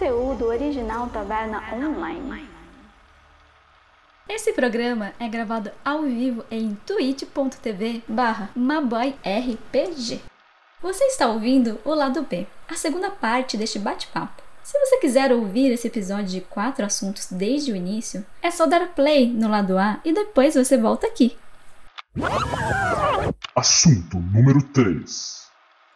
conteúdo original Taverna Online. Esse programa é gravado ao vivo em twitch.tv barra maboyrpg. Você está ouvindo o lado B, a segunda parte deste bate-papo. Se você quiser ouvir esse episódio de quatro assuntos desde o início, é só dar play no lado A e depois você volta aqui. Assunto número 3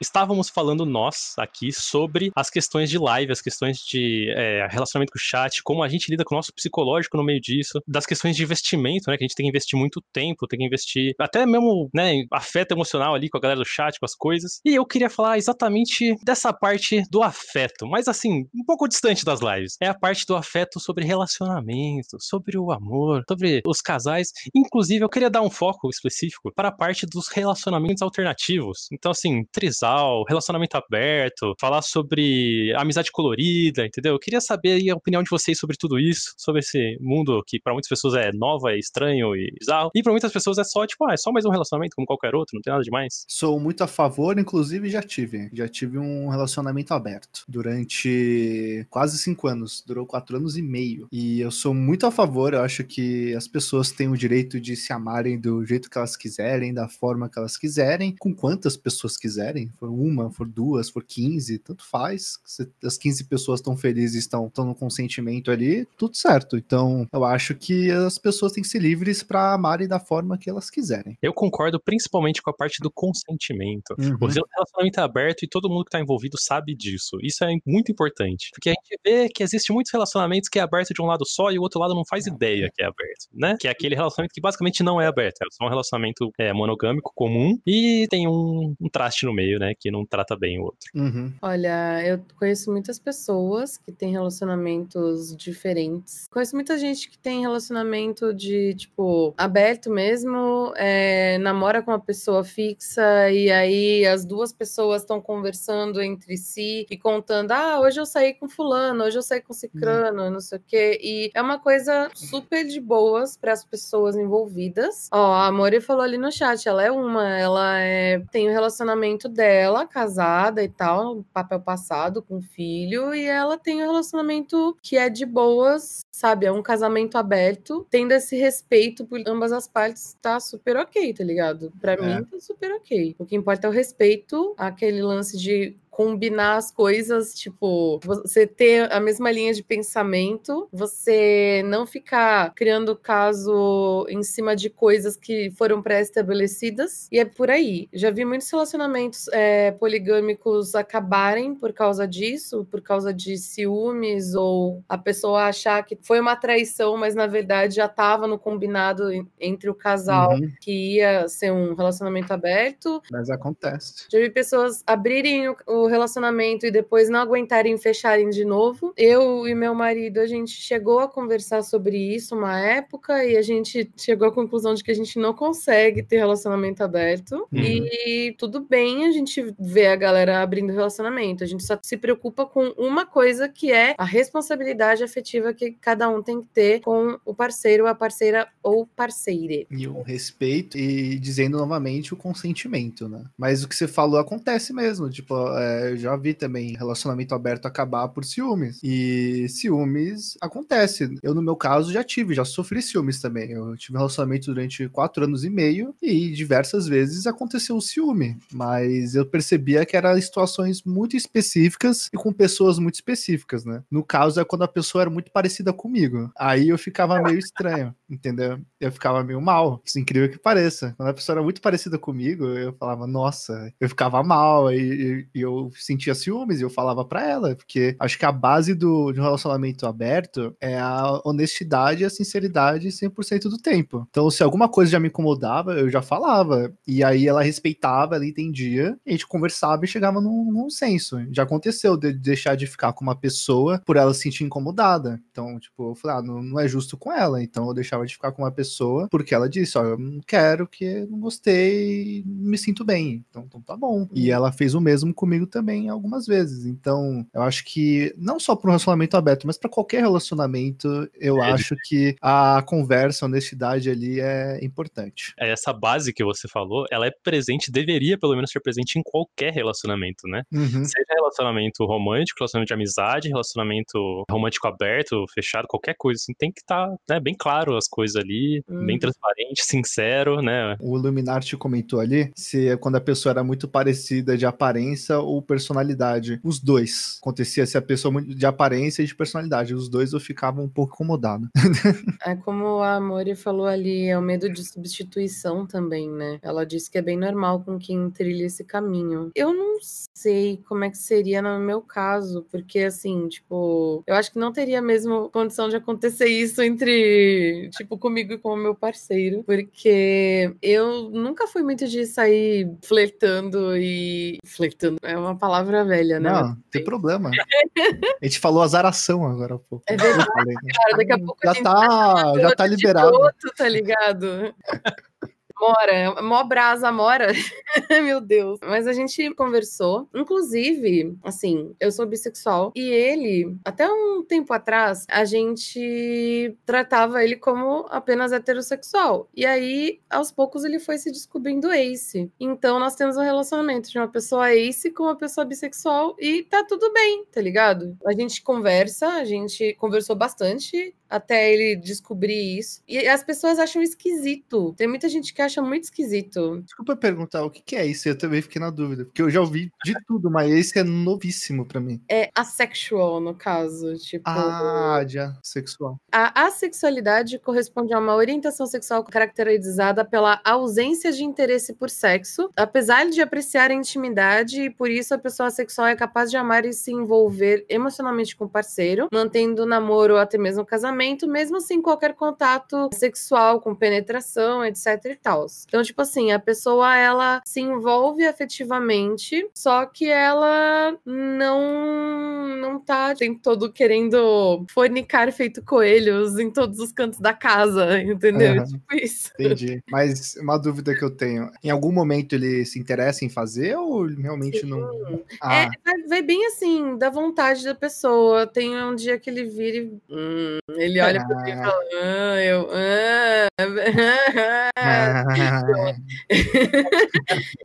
estávamos falando nós aqui sobre as questões de live, as questões de é, relacionamento com o chat, como a gente lida com o nosso psicológico no meio disso, das questões de investimento, né? Que a gente tem que investir muito tempo, tem que investir até mesmo, né, afeto emocional ali com a galera do chat, com as coisas. E eu queria falar exatamente dessa parte do afeto, mas assim, um pouco distante das lives. É a parte do afeto sobre relacionamento, sobre o amor, sobre os casais. Inclusive, eu queria dar um foco específico para a parte dos relacionamentos alternativos. Então, assim, trisal relacionamento aberto, falar sobre amizade colorida, entendeu? Eu queria saber a opinião de vocês sobre tudo isso, sobre esse mundo que para muitas pessoas é nova, é estranho e bizarro, e para muitas pessoas é só, tipo, ah, é só mais um relacionamento como qualquer outro, não tem nada demais. Sou muito a favor, inclusive já tive. Já tive um relacionamento aberto durante quase cinco anos, durou quatro anos e meio. E eu sou muito a favor, eu acho que as pessoas têm o direito de se amarem do jeito que elas quiserem, da forma que elas quiserem, com quantas pessoas quiserem for uma, for duas, for 15, tanto faz. Se as 15 pessoas estão felizes, estão, estão no consentimento ali, tudo certo. Então, eu acho que as pessoas têm que ser livres para amarem da forma que elas quiserem. Eu concordo principalmente com a parte do consentimento. Uhum. O relacionamento é aberto e todo mundo que está envolvido sabe disso. Isso é muito importante. Porque a gente vê que existe muitos relacionamentos que é aberto de um lado só e o outro lado não faz ideia que é aberto, né? Que é aquele relacionamento que basicamente não é aberto. É só um relacionamento é, monogâmico comum e tem um, um traste no meio, né? Que não trata bem o outro. Uhum. Olha, eu conheço muitas pessoas que têm relacionamentos diferentes. Conheço muita gente que tem relacionamento de, tipo, aberto mesmo, é, namora com uma pessoa fixa e aí as duas pessoas estão conversando entre si e contando: ah, hoje eu saí com Fulano, hoje eu saí com Cicrano, uhum. não sei o quê. E é uma coisa super de boas para as pessoas envolvidas. Ó, a Mori falou ali no chat, ela é uma, ela é, tem o um relacionamento dela ela casada e tal, papel passado com filho, e ela tem um relacionamento que é de boas, sabe? É um casamento aberto, tendo esse respeito por ambas as partes, tá super ok, tá ligado? Pra é. mim, tá super ok. O que importa é o respeito, aquele lance de combinar as coisas, tipo, você ter a mesma linha de pensamento, você não ficar criando caso em cima de coisas que foram pré-estabelecidas, e é por aí. Já vi muitos relacionamentos é, poligâmicos acabarem por causa disso, por causa de ciúmes, ou a pessoa achar que foi uma traição, mas na verdade já estava no combinado entre o casal uhum. que ia ser um relacionamento aberto. Mas acontece. Já vi pessoas abrirem o relacionamento e depois não aguentarem fecharem de novo. Eu e meu marido, a gente chegou a conversar sobre isso uma época e a gente chegou à conclusão de que a gente não consegue ter relacionamento aberto. Uhum. E tudo bem a gente ver a galera abrindo relacionamento. A gente só se preocupa com uma coisa que é a responsabilidade afetiva que cada um tem que ter com o parceiro, a parceira ou parceire. E o respeito e dizendo novamente o consentimento, né? Mas o que você falou acontece mesmo. Tipo, é, eu já vi também relacionamento aberto acabar por ciúmes. E ciúmes acontece. Eu, no meu caso, já tive, já sofri ciúmes também. Eu tive um relacionamento durante quatro anos e meio e diversas vezes aconteceu o ciúme. Mas eu percebia que eram situações muito específicas e com pessoas muito específicas, né? No caso, é quando a pessoa era muito parecida comigo. Aí eu ficava meio estranho, entendeu? Eu ficava meio mal. Isso é incrível que pareça. Quando a pessoa era muito parecida comigo, eu falava, nossa, eu ficava mal e, e eu sentia ciúmes e eu falava para ela, porque acho que a base do, de um relacionamento aberto é a honestidade e a sinceridade 100% do tempo. Então, se alguma coisa já me incomodava, eu já falava. E aí ela respeitava, ela entendia, a gente conversava e chegava num, num senso. Já aconteceu de deixar de ficar com uma pessoa por ela se sentir incomodada. Então, tipo, eu falei, ah, não, não é justo com ela. Então eu deixava de ficar com uma pessoa porque ela disse, ó, eu não quero, que não gostei, me sinto bem. Então, então tá bom. E ela fez o mesmo comigo também algumas vezes. Então, eu acho que não só para um relacionamento aberto, mas para qualquer relacionamento, eu É. acho que a conversa, a honestidade ali é importante. É, Essa base que você falou, ela é presente, deveria pelo menos ser presente em qualquer relacionamento, né? Uhum. Seja relacionamento romântico, relacionamento de amizade, relacionamento romântico aberto, fechado, qualquer coisa assim, tem que estar bem claro as coisas ali, bem Uhum. transparente, sincero, né? O Illuminati comentou ali se é quando a pessoa era muito parecida de aparência ou personalidade. Os dois. Acontecia se a pessoa de aparência e de personalidade. Os dois eu ficava um pouco incomodado. É como a Mori falou ali, é o medo de substituição também, né? Ela disse que é bem normal com quem trilha esse caminho. Eu não sei como é que seria no meu caso, porque assim, tipo, eu acho que não teria mesmo condição de acontecer isso entre, tipo, comigo e com o meu parceiro, porque eu nunca fui muito de sair flertando e. Flertando é uma palavra velha, né? Não, não tem problema. A gente falou azaração agora, pô. É verdade, falei, né? Cara, daqui a pouco a Já gente tá, já tá de liberado. broto, tá ligado? Mora, mó brasa, mora. Meu Deus. Mas a gente conversou. Inclusive, assim, eu sou bissexual. E ele, até um tempo atrás, a gente tratava ele como apenas heterossexual. E aí, aos poucos, ele foi se descobrindo ace. Então, nós temos um relacionamento de uma pessoa ace com uma pessoa bissexual. E tá tudo bem, tá ligado? A gente conversa, a gente conversou bastante até ele descobrir isso. E as pessoas acham esquisito. Tem muita gente que acha muito esquisito. Desculpa perguntar o que, que é isso, eu também fiquei na dúvida. Porque eu já ouvi de tudo, mas esse é novíssimo pra mim. É assexual, no caso. Tipo, Ah, de sexual. a assexualidade corresponde a uma orientação sexual caracterizada pela ausência de interesse por sexo, apesar de apreciar a intimidade, e por isso a pessoa assexual é capaz de amar e se envolver emocionalmente com o parceiro, mantendo o namoro ou até mesmo o casamento, mesmo sem qualquer contato sexual, com penetração, etc e tal. Então, tipo assim, a pessoa, ela se envolve afetivamente, só que ela não, não tá o tempo todo querendo fornicar feito coelhos em todos os cantos da casa, entendeu? Aham. Tipo isso. Entendi. Mas uma dúvida que eu tenho: em algum momento ele se interessa em fazer ou realmente Sim. não. É, Ah, vai, vai bem assim, da vontade da pessoa. Tem um dia que ele vira e. hum, ele olha pra mim e Ah. fala. Ah, eu. Ah,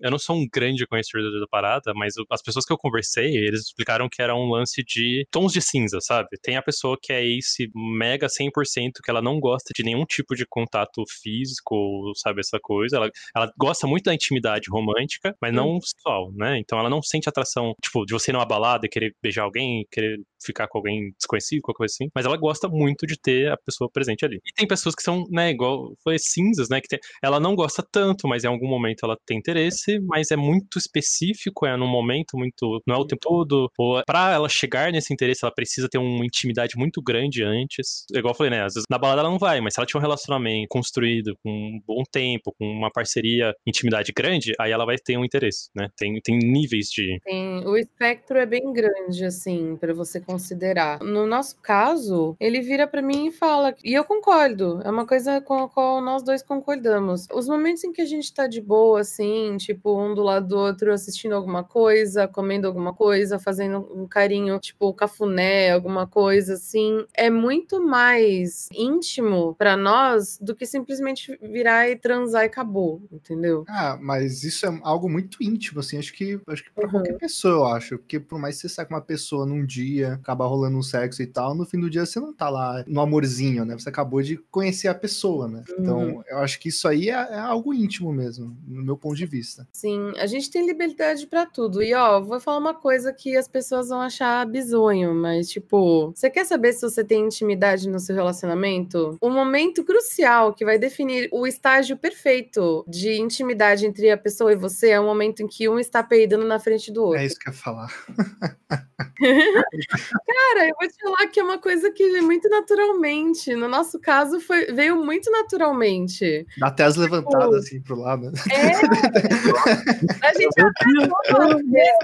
Eu não sou um grande conhecedor da parada, mas as pessoas que eu conversei, eles explicaram que era um lance de tons de cinza, sabe? Tem a pessoa que é ace mega 100%, que ela não gosta de nenhum tipo de contato físico, sabe? Essa coisa. Ela, ela gosta muito da intimidade romântica, mas não sexual, né? Então ela não sente atração, tipo, de você ir numa balada e querer beijar alguém, querer ficar com alguém desconhecido, qualquer coisa assim. Mas ela gosta muito de ter a pessoa presente ali. E tem pessoas que são, né, igual foi cinzas, né? Que tem- ela não gosta tanto, mas em algum momento ela tem interesse, mas é muito específico, é num momento muito. Não é o tempo todo. Ou pra ela chegar nesse interesse, ela precisa ter uma intimidade muito grande antes. Igual eu falei, né? Às vezes na balada ela não vai, mas se ela tiver um relacionamento construído com um bom tempo, com uma parceria, intimidade grande, aí ela vai ter um interesse, né? Tem, tem níveis de. Tem- o espectro é bem grande, assim, pra você considerar. No nosso caso, ele vira pra mim e fala, e eu concordo, é uma coisa com a qual nós dois concordamos. Os momentos em que a gente tá de boa, assim, tipo, um do lado do outro, assistindo alguma coisa, comendo alguma coisa, fazendo um carinho, tipo, cafuné, alguma coisa, assim, é muito mais íntimo pra nós do que simplesmente virar e transar e acabou, entendeu? Ah, mas isso é algo muito íntimo, assim. Acho que, acho que pra Uhum. qualquer pessoa, eu acho. Porque por mais que você saia com uma pessoa num dia, acabar rolando um sexo e tal, no fim do dia você não tá lá no amorzinho, né? Você acabou de conhecer a pessoa, né? Então, Uhum. eu acho que isso aí é, é algo íntimo mesmo, no meu ponto de vista. Sim, a gente tem liberdade pra tudo. E ó, vou falar uma coisa que as pessoas vão achar bizonho, mas tipo, você quer saber se você tem intimidade no seu relacionamento? O momento crucial que vai definir o estágio perfeito de intimidade entre a pessoa e você é o momento em que um está peidando na frente do outro. É isso que eu ia falar. Cara, eu vou te falar que é uma coisa que vem muito naturalmente. No nosso caso, foi, veio muito naturalmente. Dá até as levantadas assim pro lado. É, a gente até vezes.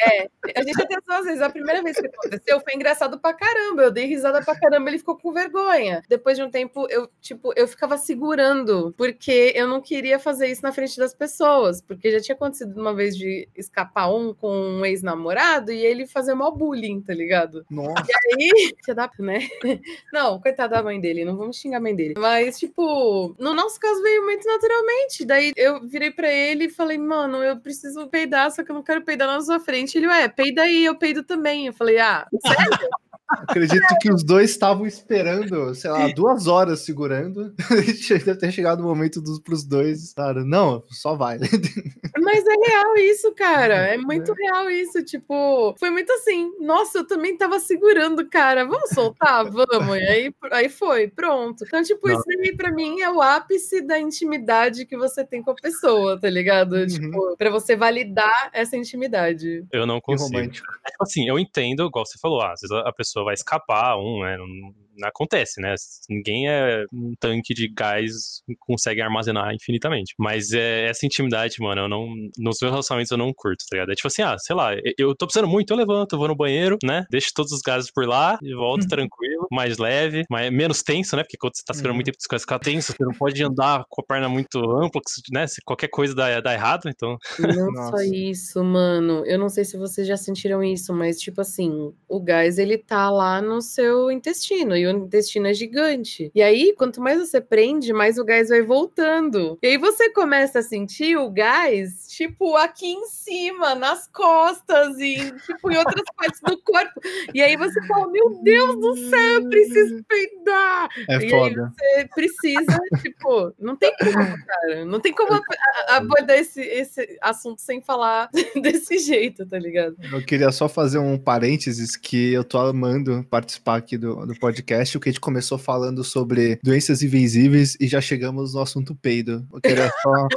É, a gente até duas vezes. A primeira vez que aconteceu foi engraçado pra caramba. Eu dei risada pra caramba, ele ficou com vergonha. Depois de um tempo, eu, tipo, eu ficava segurando, porque eu não queria fazer isso na frente das pessoas, porque já tinha acontecido uma vez de escapar um com um ex-namorado e ele fazer mó bullying, tá ligado? Nossa. E aí, você dá, né? Não, coitada da mãe dele, não vamos xingar a mãe dele. Mas, tipo, no nosso caso veio muito naturalmente. Daí eu virei pra ele e falei, mano, eu preciso peidar, só que eu não quero peidar na sua frente. Ele, ué, peida aí, eu peido também. Eu falei, ah, sério? Acredito que os dois estavam esperando, sei lá, duas horas segurando. Deve ter chegado o momento dos pros dois. Cara, não, só vai. Mas é real isso, cara. É muito real isso. Tipo, foi muito assim. Nossa, eu também tava segurando, cara. Vamos soltar? Vamos. E aí, aí foi, pronto. Então, tipo, Não. isso aí pra mim é o ápice da intimidade que você tem com a pessoa, tá ligado? Uhum. Tipo, pra você validar essa intimidade. Eu não consigo. romântico. É, tipo assim, eu entendo, igual você falou, ah, às vezes a a pessoa vai escapar, um, né? Não, acontece, né? Ninguém é um tanque de gás que consegue armazenar infinitamente. Mas é, essa intimidade, mano, eu não. Nos meus relacionamentos eu não curto, tá ligado? É tipo assim, ah, sei lá, eu tô precisando muito, eu levanto, eu vou no banheiro, né? Deixo todos os gases por lá e volto tranquilo, mais leve, mais, menos tenso, né? Porque quando você tá segurando Uhum. muito tempo, você começa a ficar tenso, você não pode andar com a perna muito ampla, né? Se qualquer coisa dá, dá errado, então. Não Nossa. só isso, mano. Eu não sei se vocês já sentiram isso, mas tipo assim, o gás ele tá lá no seu intestino e o intestino é gigante. E aí, quanto mais você prende, mais o gás vai voltando. E aí você começa a sentir o gás, tipo, aqui em cima, nas costas e tipo em outras partes do corpo. E aí você fala: "Meu Deus do céu, eu preciso peidar". É e aí foda. você precisa, tipo, não tem como, cara. Não tem como abordar esse, esse assunto sem falar desse jeito, tá ligado? Eu queria só fazer um parênteses que eu tô amando participar aqui do, do podcast, o que a gente começou falando sobre doenças invisíveis e já chegamos no assunto peido. Eu queria só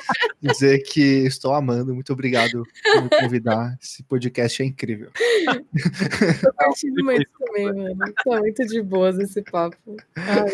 dizer que estou amando, muito obrigado por me convidar. Esse podcast é incrível. Eu curti muito também, mano. Tá muito de boas esse papo. Ai,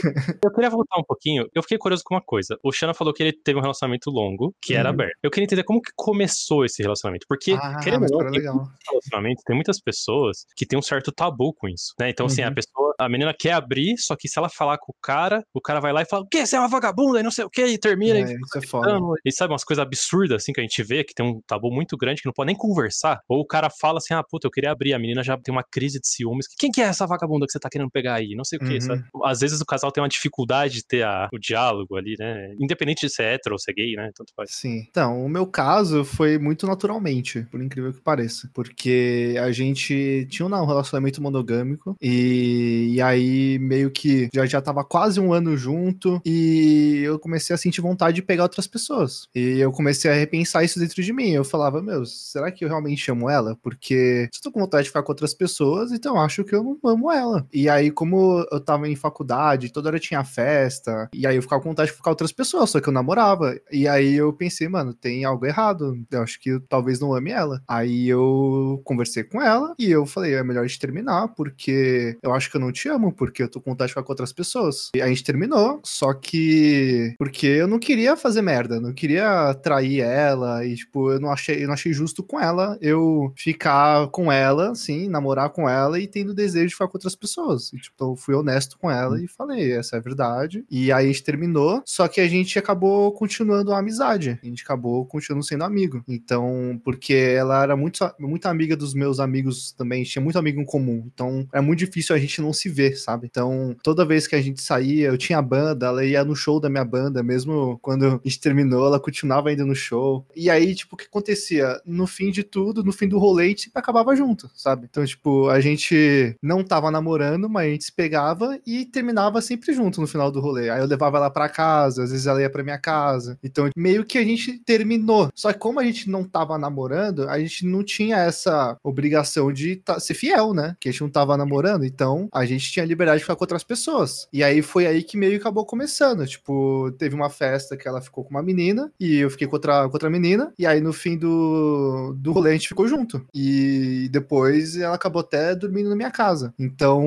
Eu queria voltar um pouquinho. Eu fiquei curioso com uma coisa. O Xana falou que ele teve um relacionamento longo, que era Uhum. aberto. Eu queria entender como que começou esse relacionamento. Porque, Ah, querendo ou não, relacionamentos, tem muitas pessoas que têm um certo tabu com isso, né? Então, assim, a Uhum. pessoa, a menina quer abrir, só que se ela falar com o cara, o cara vai lá e fala, o quê? Você é uma vagabunda e não sei o quê, e termina. É, e isso é foda. E sabe, umas coisas absurdas, assim, que a gente vê, que tem um tabu muito grande, que não pode nem conversar. Ou o cara fala assim, ah, puta, eu queria abrir, a menina já tem uma crise de ciúmes. Quem que é essa vagabunda que você tá querendo pegar aí? Não sei o que, Uhum. sabe? Às vezes o casal tem uma dificuldade de ter a- o diálogo ali, né? Independente de ser hétero ou ser gay, né? Tanto faz. Sim. Então, o meu caso foi muito naturalmente, por incrível que pareça. Porque a gente tinha um relacionamento monogâmico e, e aí meio que já, já tava quase um ano junto e eu comecei a sentir vontade de pegar outras pessoas. E eu comecei a repensar isso dentro de mim. Eu falava, meu, será que eu realmente amo ela? Porque se eu tô com vontade de ficar com outras pessoas, então acho que eu não amo ela. E aí, como eu tava em faculdade, toda hora tinha festa, e aí eu ficava com vontade de ficar com outras pessoas, só que eu namorava. E aí eu pensei, mano, tem algo errado. Eu acho que eu talvez não ame ela. Aí eu conversei com ela e eu falei, é melhor a gente terminar, porque eu acho que eu não te amo, porque eu tô com vontade de ficar com outras pessoas. E a gente terminou, só que porque eu não queria fazer merda, não queria trair ela e tipo, eu não achei, eu não achei justo com ela eu ficar com ela, assim, namorar com ela e tendo desejo de ficar com outras pessoas. E, tipo, eu fui honesto com ela e falei, essa é a verdade. E aí a gente terminou, só que a gente acabou continuando a amizade. A gente acabou continuando sendo amigo. Então, porque ela era muito, muito amiga dos meus amigos também, tinha muito amigo em comum. Então, é muito difícil a gente não se ver, sabe? Então, toda vez que a gente saía, eu tinha banda, ela ia no show da minha banda, mesmo quando a gente terminou, ela continuava indo no show. E aí, tipo, o que acontecia? No fim de tudo, no fim do rolê, a gente acabava junto, sabe? Então, tipo, a gente não tava namorando, mas a gente se pegava e terminava sempre junto no final do rolê. Aí eu levava ela pra casa, às vezes ela ia pra minha casa. Então, meio que a gente terminou. Só que como a gente não tava namorando, a gente não tinha essa obrigação de tá, ser fiel, né? Que a gente não tava namorando. Então, a gente tinha liberdade de ficar com outras pessoas. E aí foi aí que meio que acabou começando. Tipo, teve uma festa que ela ficou com uma menina e eu fiquei com outra, com outra menina. E aí no fim do, do rolê a gente ficou junto. E depois ela acabou até dormindo na minha casa. Então,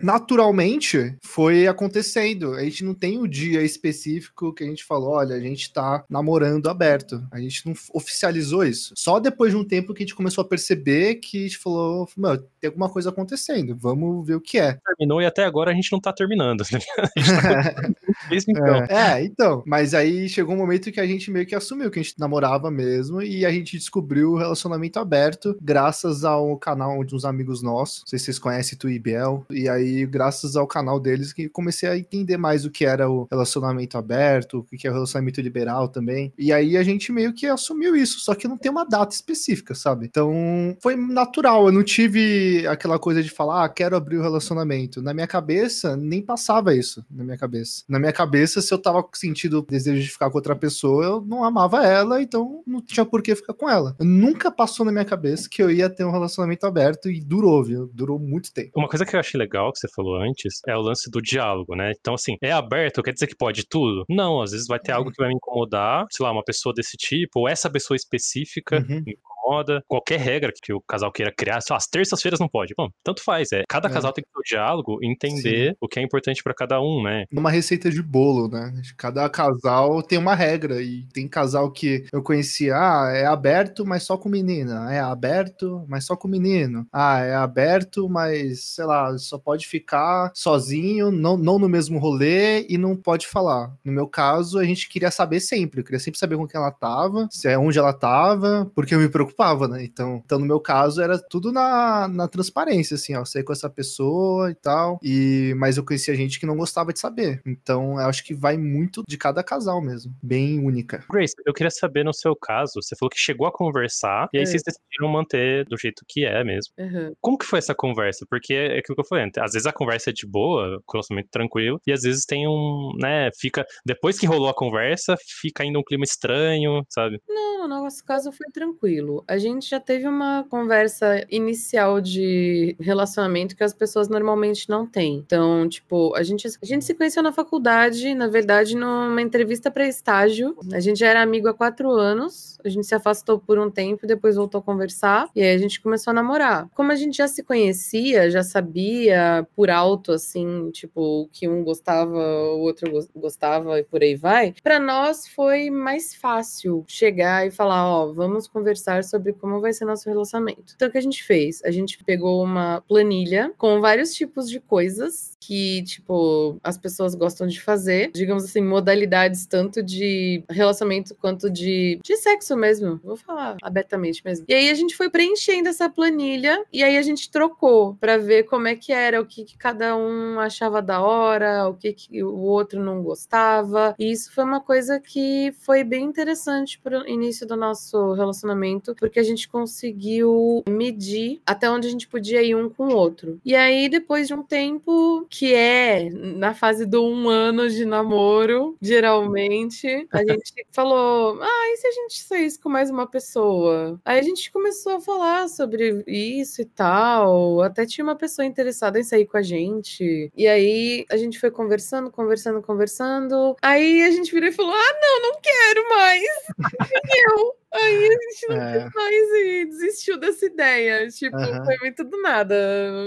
naturalmente, foi acontecendo. A gente não tem o dia específico que a gente falou: olha, a gente tá namorando aberto. A gente não oficializou isso. Só depois de um tempo que a gente começou a perceber que a gente falou: meu, tem alguma coisa acontecendo, vamos ver o que é. Terminou e até agora a gente não tá terminando. Né? Tá então. É, é, então. Mas aí chegou um momento que a gente meio que assumiu que a gente namorava mesmo e a gente descobriu o relacionamento aberto graças ao canal de uns amigos nossos. Não sei se vocês conhecem tu e Biel. E aí, graças ao canal deles, que comecei a entender mais o que era o relacionamento aberto, o que é o relacionamento liberal também. E aí a gente meio que assumiu isso, só que não tem uma data específica, sabe? Então foi natural. Eu não tive aquela coisa de falar, ah, quero abrir o relacionamento. Na minha cabeça, nem passava isso na minha cabeça. Na minha cabeça, se eu tava sentindo desejo de ficar com outra pessoa, eu não amava ela, então não tinha por que ficar com ela. Nunca passou na minha cabeça que eu ia ter um relacionamento aberto e durou, viu? Durou muito tempo. Uma coisa que eu achei legal que você falou antes é o lance do diálogo, né? Então, assim, é aberto, quer dizer que pode tudo? Não, às vezes vai ter algo que vai me incomodar, sei lá, uma pessoa desse tipo, ou essa pessoa específica Uhum. me incomoda, qualquer regra que o casal queira criar, só as terças-feiras não pode. Bom, tanto faz, é. Cada É. casal tem que ter o diálogo, entender o que é importante pra cada um, né? Uma receita de bolo, né? Cada casal tem uma regra. E tem casal que eu conhecia, ah, é aberto, mas só com menina. É aberto, mas só com menino. Ah, é aberto, mas, sei lá, só pode ficar sozinho, não, não no mesmo rolê e não pode falar. No meu caso, a gente queria saber sempre. Eu queria sempre saber com quem ela tava, se é onde ela tava, porque eu me preocupava, né? Então, então no meu caso, era tudo na, na transparência, assim, ó. Sair com essa pessoa e tal. E, mas eu conhecia gente que não gostava de saber. Então, eu acho que vai muito de cada casal mesmo. Bem única. Grace, eu queria saber no seu caso, você falou que chegou a conversar, e aí É. vocês decidiram manter do jeito que é mesmo. Uhum. Como que foi essa conversa? Porque é aquilo que eu falei às vezes a conversa é de boa, com relacionamento tranquilo, e às vezes tem um, né, fica, depois que rolou a conversa, fica ainda um clima estranho, sabe? Não, no nosso caso foi tranquilo. A gente já teve uma conversa inicial de relacionamento que as pessoas normalmente não têm. Então, tipo, a gente, a gente se conheceu na faculdade, na verdade, numa entrevista para estágio. A gente já era amigo há quatro anos. A gente se afastou por um tempo, depois voltou a conversar. E aí a gente começou a namorar. Como a gente já se conhecia, já sabia por alto, assim, tipo, o que um gostava, o outro gos- gostava e por aí vai. Pra nós foi mais fácil chegar e falar, ó, vamos conversar sobre como vai ser nosso relacionamento. Então o que a gente fez? A gente pegou uma planilha com vários tipos de coisas que, tipo, as pessoas gostam de fazer, digamos assim, modalidades tanto de relacionamento quanto de, de sexo mesmo. Vou falar abertamente mesmo. E aí a gente foi preenchendo essa planilha e aí a gente trocou pra ver como é que era, o que, que cada um achava da hora, o que, que o outro não gostava. E isso foi uma coisa que foi bem interessante pro início do nosso relacionamento, porque a gente conseguiu medir até onde a gente podia ir um com o outro. E aí, depois de um tempo, que é na fase do um ano de namoro, geralmente, a gente falou: ah, e se a gente saísse com mais uma pessoa? Aí a gente começou a falar sobre isso e tal. Até tinha uma pessoa interessada em sair com a gente. E aí a gente foi conversando, conversando, conversando. Aí a gente virou e falou: ah, não, não quero mais. Nem eu. Aí a gente não É, quis mais e desistiu dessa ideia. Tipo, Aham. foi muito do nada.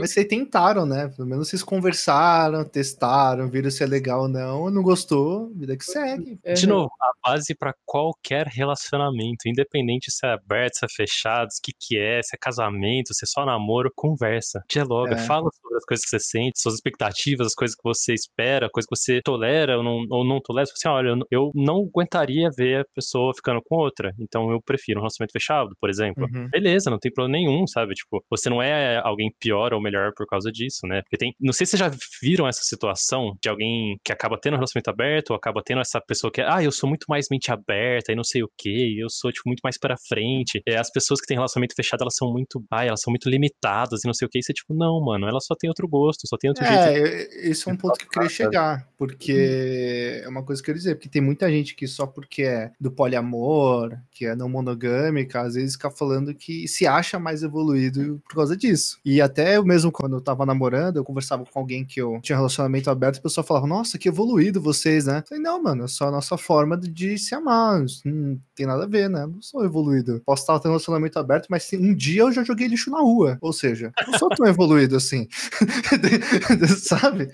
mas vocês tentaram, né? Pelo menos vocês conversaram, testaram, viram se é legal ou não. Não gostou, vida que segue. De Uhum. novo, a base pra qualquer relacionamento, independente se é aberto, se é fechado, o que que é, se é casamento, se é só namoro, conversa, dialoga, É. fala sobre as coisas que você sente, suas expectativas, as coisas que você espera, coisas que você tolera ou não, ou não tolera. Você fala assim, olha, eu não- eu não aguentaria ver a pessoa ficando com outra, então eu prefiro um relacionamento fechado, por exemplo. Uhum. Beleza, não tem problema nenhum, sabe? Tipo, você não é alguém pior ou melhor por causa disso, né? Porque tem. Não sei se vocês já viram essa situação de alguém que acaba tendo um relacionamento aberto, ou acaba tendo essa pessoa que é, ah, eu sou muito mais mente aberta e não sei o que, eu sou, tipo, muito mais para frente. É, as pessoas que têm relacionamento fechado, elas são muito, ah, elas são muito limitadas e não sei o que. E você, tipo, não, mano, ela só tem outro gosto, só tem outro é, jeito. É, esse é um ponto que eu queria chegar, porque é uma coisa que eu queria dizer, porque tem muita gente que só porque é do poliamor, que é não monogâmica, às vezes fica falando que se acha mais evoluído por causa disso. E até eu mesmo, quando eu tava namorando, eu conversava com alguém que eu tinha relacionamento aberto, o pessoal falava, nossa, que evoluído vocês, né? Eu falei, não, mano, é só a nossa forma de se amar, não tem nada a ver, né? Eu não sou evoluído. Posso estar tendo relacionamento aberto, mas um dia eu já joguei lixo na rua. Ou seja, não sou tão evoluído assim. Sabe?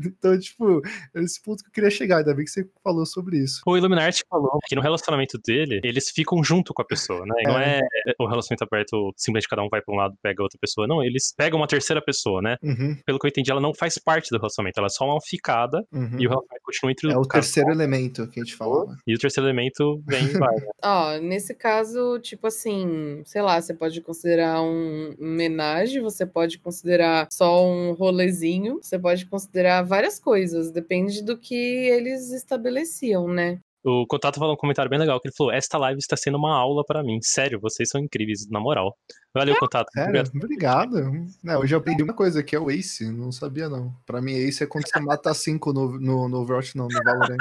Então, tipo, esse ponto que eu queria chegar, ainda bem que você falou sobre isso. O Illuminati falou que no relacionamento dele, eles ficam junto com a pessoa, né? Não é, é o relacionamento aberto, simplesmente cada um vai pra um lado, pega outra pessoa. Não, eles pegam uma terceira pessoa, né? Uhum. Pelo que eu entendi, ela não faz parte do relacionamento, ela é só uma ficada Uhum. e o relacionamento continua entre É o terceiro elemento que a gente falava. E o terceiro elemento vem e vai. né? Ó, nesse caso, tipo assim, sei lá, você pode considerar um homenagem, você pode considerar só um rolezinho, você pode considerar várias coisas, depende do que eles estabeleciam, né? O Contato falou um comentário bem legal, que ele falou, esta live está sendo uma aula para mim. Sério, vocês são incríveis, na moral. Valeu, Contato. Sério? Obrigado. Obrigado. É, hoje eu aprendi uma coisa que é o Ace. Não sabia, não. Pra mim, Ace é quando você mata cinco no, no, no Overwatch, não, no Valorant.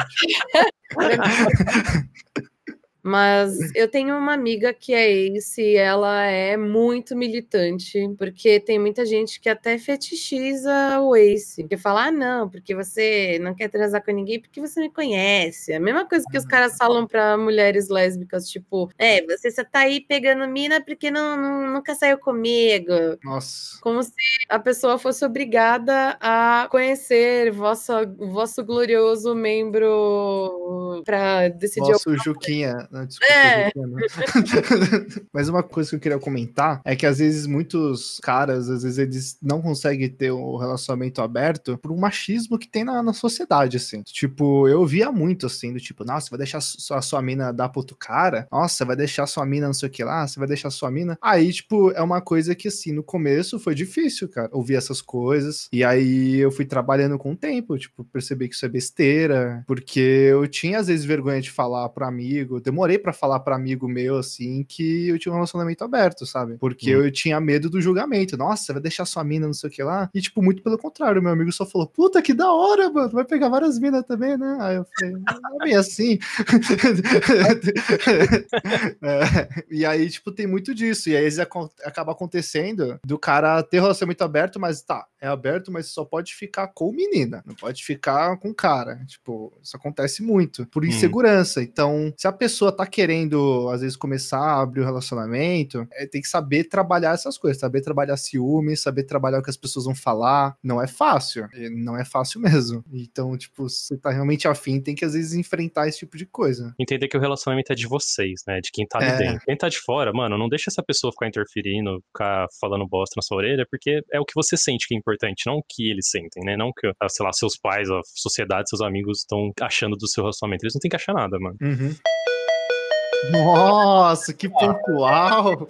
Mas eu tenho uma amiga que é Ace e ela é muito militante, porque tem muita gente que até fetichiza o Ace. Que fala, ah, não, porque você não quer transar com ninguém porque você me conhece. A mesma coisa que os caras falam pra mulheres lésbicas, tipo, é, você só tá aí pegando mina porque não, não, nunca saiu comigo. Nossa. Como se a pessoa fosse obrigada a conhecer vossa, vosso glorioso membro pra decidir Nossa, o Juquinha. Não, desculpa, É. Mas uma coisa que eu queria comentar é que às vezes muitos caras, às vezes eles não conseguem ter um relacionamento aberto por um machismo que tem na, na sociedade, assim. Tipo, eu via muito assim, do tipo, nossa, vai deixar a sua mina dar pro outro cara? Nossa, vai deixar sua mina não sei o que lá? Você vai deixar sua mina? Aí, tipo, é uma coisa que assim, no começo foi difícil, cara, ouvir essas coisas. E aí eu fui trabalhando com o tempo, tipo, percebi que isso é besteira, porque eu tinha às vezes vergonha de falar pro amigo, demorei pra falar pra amigo meu assim que eu tinha um relacionamento aberto, sabe? Porque Hum. eu tinha medo do julgamento. Nossa, vai deixar sua mina não sei o que lá. E tipo, muito pelo contrário, meu amigo só falou: "Puta que da hora, mano, vai pegar várias minas também, né?" Aí eu falei: "Não é bem assim". É, e aí, tipo, tem muito disso. E aí acaba acontecendo do cara ter relacionamento aberto, mas tá, é aberto, mas só pode ficar com menina, não pode ficar com cara. Tipo, isso acontece muito por insegurança. Então, se a pessoa tá querendo, às vezes, começar a abrir o relacionamento, é, tem que saber trabalhar essas coisas, saber trabalhar ciúme, saber trabalhar o que as pessoas vão falar. Não é fácil, não é fácil mesmo. Então, tipo, se você tá realmente afim, tem que às vezes enfrentar esse tipo de coisa. Entender que o relacionamento é de vocês, né? De quem tá ali É. dentro. Quem tá de fora, mano, não deixa essa pessoa ficar interferindo, ficar falando bosta na sua orelha, porque é o que você sente que é importante, não o que eles sentem, né? Não que, ah, sei lá, seus pais, a sociedade, seus amigos estão achando do seu relacionamento. Eles não têm que achar nada, mano. Uhum. Nossa, que pontual!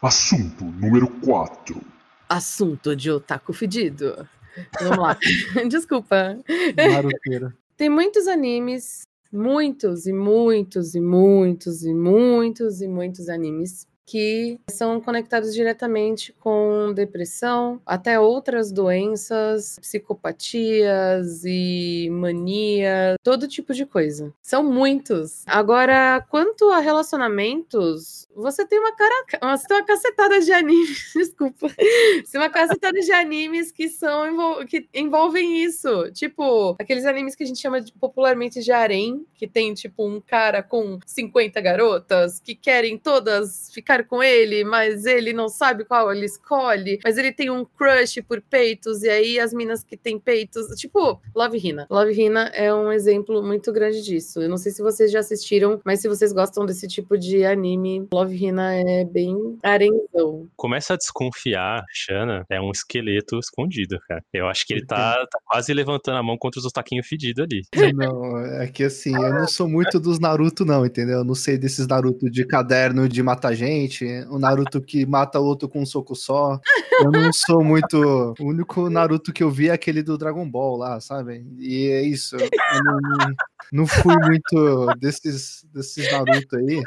Assunto número 4. Assunto de otaku fedido. Vamos lá. Desculpa. Tem muitos animes, muitos e muitos e muitos e muitos e muitos animes que são conectados diretamente com depressão, até outras doenças, psicopatias e mania, todo tipo de coisa. São muitos. Agora, quanto a relacionamentos, você tem uma cara, você tem uma cacetada de animes, desculpa. Você tem uma cacetada de animes que são que envolvem isso. Tipo, aqueles animes que a gente chama de, popularmente de harem, que tem tipo um cara com 50 garotas que querem todas ficar ficar com ele, mas ele não sabe qual ele escolhe, mas ele tem um crush por peitos, e aí as minas que têm peitos. Tipo, Love Hina. Love Hina é um exemplo muito grande disso. Eu não sei se vocês já assistiram, mas se vocês gostam desse tipo de anime, Love Hina é bem arenzão. Começa a desconfiar, Shana é um esqueleto escondido, cara. Eu acho que ele tá, tá quase levantando a mão contra os otaquinhos fedidos ali. Não, é que assim, eu não sou muito dos Naruto, não, entendeu? Eu não sei desses Naruto de caderno de mata gente, o Naruto que mata o outro com um soco só. Eu não sou muito. O único Naruto que eu vi é aquele do Dragon Ball lá, sabe? E é isso. Eu não, não fui muito desses, desses Naruto aí.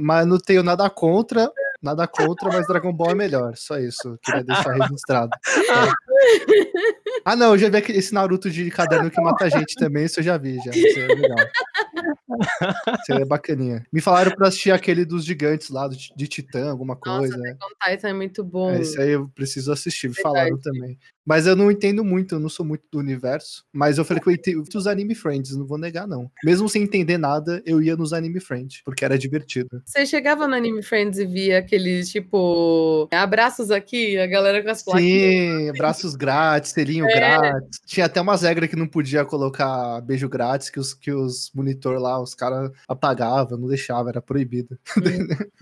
Mas não tenho nada contra. Nada contra, mas Dragon Ball é melhor. Só isso. Queria deixar registrado. É. Ah, não, eu já vi esse Naruto de caderno que mata gente também. Isso eu já vi, já. Isso é legal. Isso é bacaninha. Me falaram pra assistir aquele dos gigantes lá, do, de Titã, alguma coisa. Nossa, on Titan é muito bom. É, esse aí eu preciso assistir, me falaram também. Mas eu não entendo muito, eu não sou muito do universo. Mas eu frequentei muitos anime friends, não vou negar, não. Mesmo sem entender nada, eu ia nos anime friends, porque era divertido. Você chegava no Anime Friends e via aqueles, tipo, abraços aqui, a galera com as plaquinhas. Sim, abraços grátis, selinho É. grátis. Tinha até umas regras que não podia colocar beijo grátis, que os, que os lá, os caras apagavam, não deixavam, era proibido.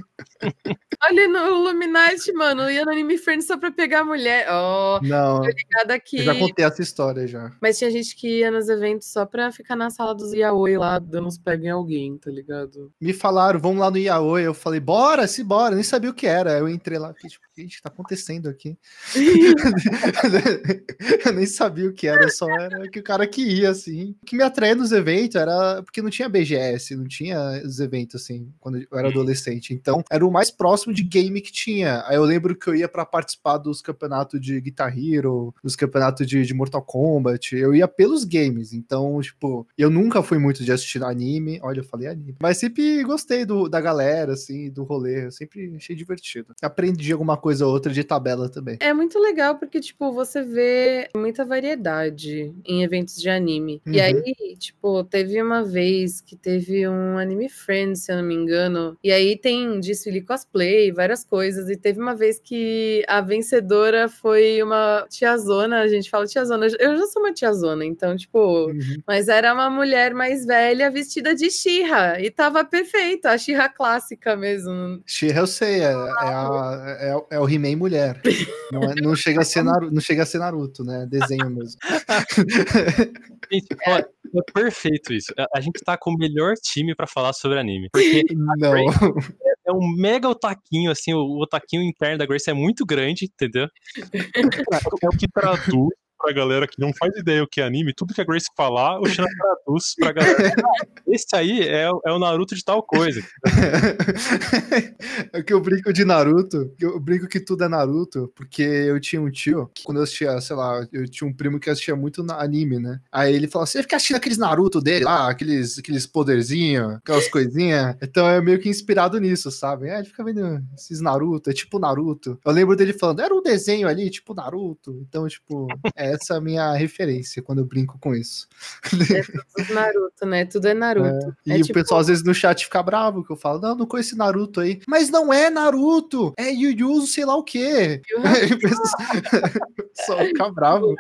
Olha no Illuminati, mano, ia no Anime Friends só pra pegar mulher. Ó, Não, tô ligada aqui. eu já contei essa história já. Mas tinha gente que ia nos eventos só pra ficar na sala dos yaoi lá, dando uns pega em alguém, tá ligado? Me falaram, vamos lá no Yaoi. Eu falei, bora, se bora. Nem sabia o que era. Eu entrei lá, fiquei tipo, o que tá acontecendo aqui? eu nem sabia o que era, só era que o cara que ia, assim. O que me atraía nos eventos era porque não tinha BGS, não tinha os eventos, assim, quando eu era Hum. adolescente. Então, era o mais próximo de game que tinha. Aí eu lembro que eu ia pra participar dos campeonatos de Guitar Hero, dos campeonatos de, de Mortal Kombat. Eu ia pelos games. Então, tipo, eu nunca fui muito de assistir anime. Olha, eu falei anime. Mas sempre gostei do, da galera, assim, do rolê. Eu sempre achei divertido. Aprendi alguma coisa ou outra de tabela também. É muito legal porque, tipo, você vê muita variedade em eventos de anime. E Uhum. aí, tipo, teve uma vez que teve um Anime Friends, se eu não me engano. E aí tem desfile cosplay, várias coisas. E teve uma vez que a vencedora foi uma tiazona. A gente fala tiazona. Eu já sou uma tiazona, então, tipo. Uhum. Mas era uma mulher mais velha vestida de Xirra. E tava perfeita, a Xirra clássica mesmo. She-Ra eu sei, é, é, a- é- é o He-Man mulher. Não, é- não chega a ser Naruto, não chega a ser Naruto, né? Desenho mesmo. Gente, olha, é perfeito isso. A- gente tá com o melhor time pra falar sobre anime. Porque Não. é um mega otaquinho, assim, o, o otaquinho interno da Grace é muito grande, entendeu? É o que traduz pra galera que não faz ideia o que é anime, tudo que a Grace falar, o Shana traduz pra galera. "Ah, Esse aí é, é o Naruto de tal coisa. é que eu brinco de Naruto, eu brinco que tudo é Naruto, porque eu tinha um tio, que quando eu assistia, sei lá, eu tinha um primo que assistia muito anime, né? Aí ele falou assim: você fica assistindo aqueles Naruto dele lá, aqueles, aqueles poderzinhos, aquelas coisinhas. Então é meio que inspirado nisso, sabe? É, ele fica vendo esses Naruto, é tipo Naruto. Eu lembro dele falando, era um desenho ali, tipo Naruto. Então, tipo, é essa a minha referência quando eu brinco com isso. Tudo Naruto, né? Tudo é Naruto. E É o tipo- pessoal às vezes no chat fica bravo, que eu falo, não, não conheço Naruto aí. Mas não é Naruto, é Yu Yu, sei lá o quê. O o pessoal fica bravo.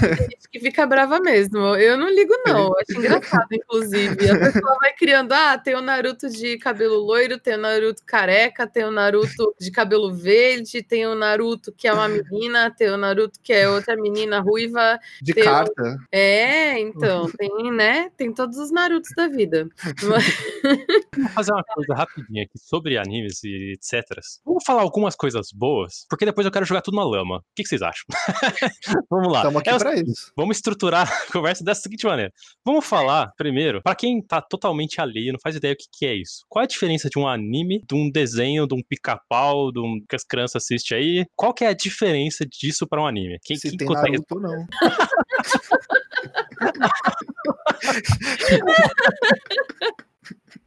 Tem gente que fica brava mesmo. Eu não ligo, não. Eu acho engraçado, inclusive. A pessoa vai criando, ah, tem o Naruto de cabelo loiro, tem o Naruto careca, tem o Naruto de cabelo verde, tem o Naruto que é uma menina, tem o Naruto que é outra menina ruiva. De carta. É, então, tem, né? Tem todos os Narutos da vida. Vamos fazer uma coisa rapidinha aqui sobre animes e etc. Vamos falar algumas coisas boas, porque depois eu quero jogar tudo na lama. O que, vocês acham? Vamos lá. Estamos aqui É pra isso. Vamos estruturar a conversa dessa seguinte maneira. Vamos falar, primeiro, pra quem tá totalmente alheio, não faz ideia o que, que é isso. Qual a diferença de um anime, de um desenho, de um pica-pau, de um que as crianças assistem aí? Qual que é a diferença disso pra um anime? Quem, Se quem tem consegue Naruto ou não.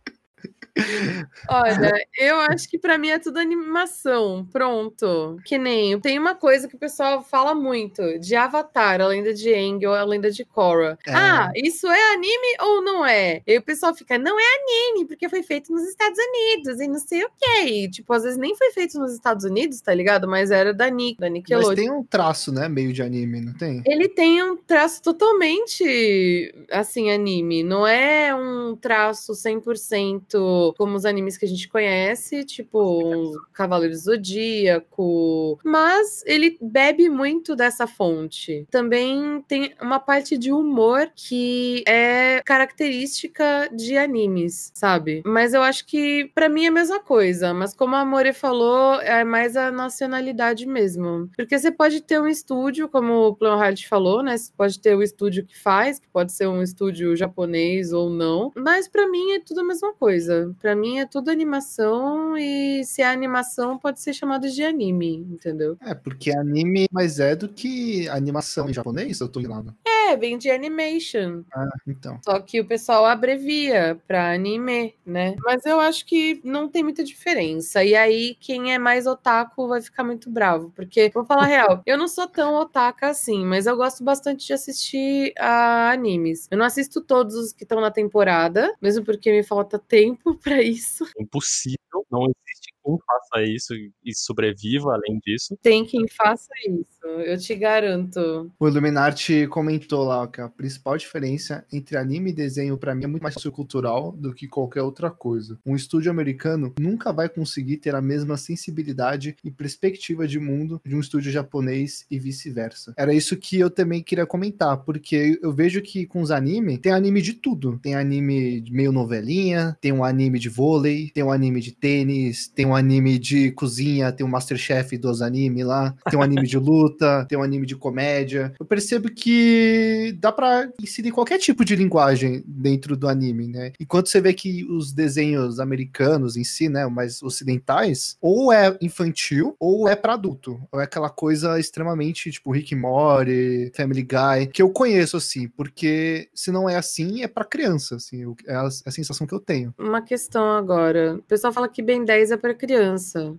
Olha, eu acho que pra mim é tudo animação. Pronto. Que nem. Tem uma coisa que o pessoal fala muito: de Avatar, a lenda de Aang ou a lenda de Korra. É. Ah, isso é anime ou não é? E o pessoal fica, não é anime, porque foi feito nos Estados Unidos e não sei o que. E, tipo, às vezes nem foi feito nos Estados Unidos, tá ligado? Mas era da Nick, da Mas Nickelodeon. tem um traço, né? Meio de anime, não tem? Ele tem um traço totalmente assim, anime. Não é um traço 100% como os animes que a gente conhece, tipo um Cavaleiro do Zodíaco. Mas ele bebe muito dessa fonte. Também tem uma parte de humor que é característica de animes, sabe? Mas eu acho que pra mim é a mesma coisa. Mas como a Amore falou, é mais a nacionalidade mesmo. Porque você pode ter um estúdio, como o Planhard falou, né? Você pode ter o estúdio que faz, que pode ser um estúdio japonês ou não. Mas pra mim é tudo a mesma coisa. Pra mim é tudo animação e se é animação pode ser chamado de anime, entendeu? É, porque anime mais é do que animação em japonês, eu tô enganado. É, vem de animation. Ah, então. Só que o pessoal abrevia pra anime, né? Mas eu acho que não tem muita diferença. E aí, quem é mais otaku vai ficar muito bravo. Porque, vou falar a real, eu não sou tão otaka assim, mas eu gosto bastante de assistir a animes. Eu não assisto todos os que estão na temporada, mesmo porque me falta tempo pra isso. Impossível, não existe quem faça isso e sobreviva além disso. Tem quem faça isso, eu te garanto. O Illuminati comentou lá que a principal diferença entre anime e desenho pra mim é muito mais sociocultural do que qualquer outra coisa. Um estúdio americano nunca vai conseguir ter a mesma sensibilidade e perspectiva de mundo de um estúdio japonês e vice-versa. Era isso que eu também queria comentar, porque eu vejo que com os anime tem anime de tudo. Tem anime de meio novelinha, tem um anime de vôlei, tem um anime de tênis, tem um anime de cozinha, tem o Masterchef dos anime lá, tem um anime de luta, tem um anime de comédia. Eu percebo que dá pra inserir qualquer tipo de linguagem dentro do anime, né? Enquanto você vê que os desenhos americanos em si, né, mais ocidentais, ou é infantil ou é pra adulto, ou é aquela coisa extremamente tipo Rick Morty, Family Guy, que eu conheço assim, porque se não é assim, é pra criança, assim, é a, é a sensação que eu tenho. Uma questão agora. O pessoal fala que Ben 10 é pra criança,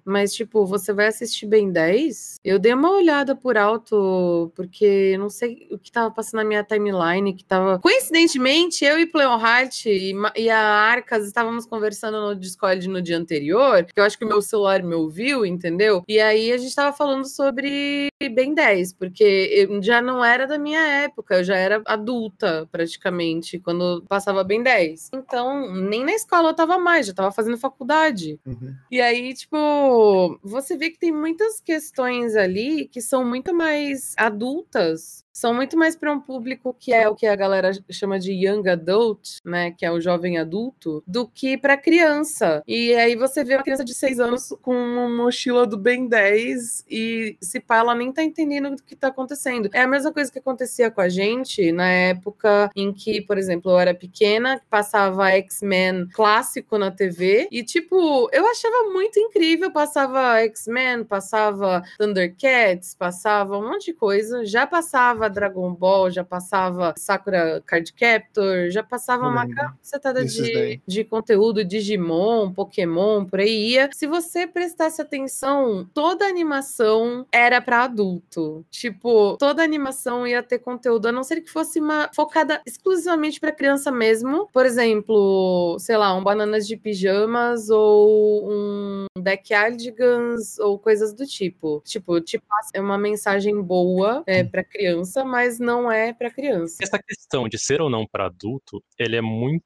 mas tipo, você vai assistir Ben 10? Eu dei uma olhada por alto, porque não sei o que tava passando na minha timeline, que tava. Coincidentemente, eu e Pleonheart e, e a Arcas estávamos conversando no Discord no dia anterior, que eu acho que o meu celular me ouviu, entendeu? E aí a gente tava falando sobre Ben 10, porque já não era da minha época, eu já era adulta praticamente quando passava Ben 10. Então, nem na escola eu tava mais, já tava fazendo faculdade. Uhum. E aí, tipo, você vê que tem muitas questões ali que são muito mais adultas, são muito mais para um público que é o que a galera chama de young adult, né, que é o jovem adulto, do que para criança. E aí você vê uma criança de 6 anos com uma mochila do Ben 10 e se pá, ela nem tá entendendo o que tá acontecendo. É a mesma coisa que acontecia com a gente na época em que, por exemplo, eu era pequena, passava X-Men clássico na TV e tipo, eu achava muito incrível, passava X-Men, passava Thundercats, passava um monte de coisa, já passava Dragon Ball, já passava Sakura Card Captor, já passava Eu uma cacetada de, de conteúdo, Digimon, Pokémon, por aí ia. Se você prestasse atenção, toda animação era para adulto. Tipo, toda animação ia ter conteúdo, a não ser que fosse uma focada exclusivamente para criança mesmo. Por exemplo, sei lá, um Bananas de Pijamas ou um Backyardigans ou coisas do tipo. Tipo, tipo é uma mensagem boa é, para criança, mas não é para criança. Essa questão de ser ou não para adulto, ele é muito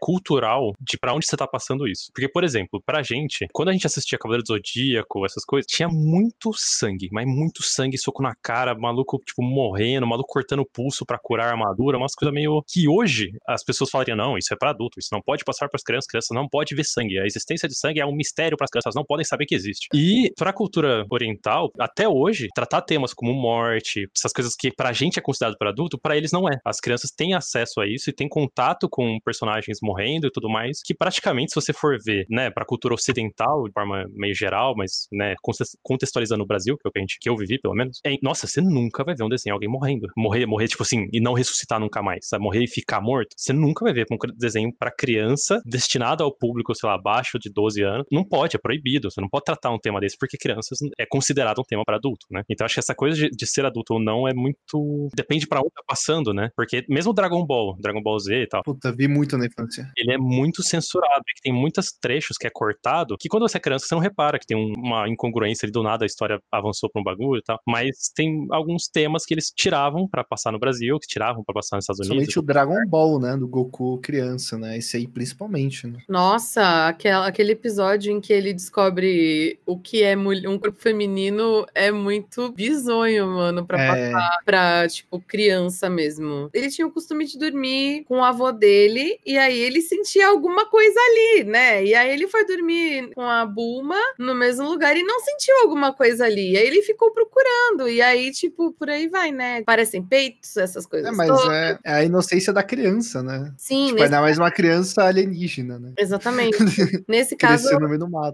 cultural de pra onde você tá passando isso. Porque, por exemplo, pra gente, quando a gente assistia Cavaleiro do Zodíaco, essas coisas, tinha muito sangue, mas muito sangue, soco na cara, maluco, tipo, morrendo, maluco cortando o pulso pra curar a armadura, umas coisas meio que hoje as pessoas falariam, não, isso é pra adulto, isso não pode passar pras crianças, crianças não pode ver sangue. A existência de sangue é um mistério pras crianças, não podem saber que existe. E pra cultura oriental, até hoje, tratar temas como morte, essas coisas que pra gente é considerado para adulto, pra eles não é. As crianças têm acesso a isso e têm contato com personagens morrendo e tudo mais, que praticamente, se você for ver, né, pra cultura ocidental, de forma meio geral, mas, né, contextualizando o Brasil, que é o que, a gente, que eu vivi, pelo menos, é, nossa, você nunca vai ver um desenho alguém morrendo. Morrer, morrer, tipo assim, e não ressuscitar nunca mais, sabe? Morrer e ficar morto. Você nunca vai ver um desenho para criança destinado ao público, sei lá, abaixo de 12 anos. Não pode, é proibido. Você não pode tratar um tema desse porque crianças é considerado um tema para adulto, né? Então acho que essa coisa de, de, ser adulto ou não é muito. Depende para onde tá passando, né? Porque mesmo Dragon Ball, Dragon Ball Z e tal. Puta, vi muito na infância. Ele é muito censurado, que tem muitos trechos que é cortado, que quando você é criança você não repara que tem uma incongruência ali do nada, a história avançou pra um bagulho e tal. Mas tem alguns temas que eles tiravam para passar no Brasil, que tiravam para passar nos Estados Unidos. Somente o Dragon Ball, né? Do Goku criança, né? Esse aí principalmente, né? Nossa, aquele, aquele episódio em que ele descobre o que é um corpo feminino é muito bizonho, mano, pra é... passar pra, tipo, criança mesmo. Ele tinha o costume de dormir com o avô dele, e aí ele sentia alguma coisa ali, né? E aí ele foi dormir com a Bulma no mesmo lugar e não sentiu alguma coisa ali. E aí ele ficou procurando, e aí, tipo, por aí vai, né? Parecem peitos, essas coisas. É, mas todas. é, é a inocência da criança, né? Sim. Tipo, ainda mais uma criança alienígena, né? Exatamente. Nesse caso.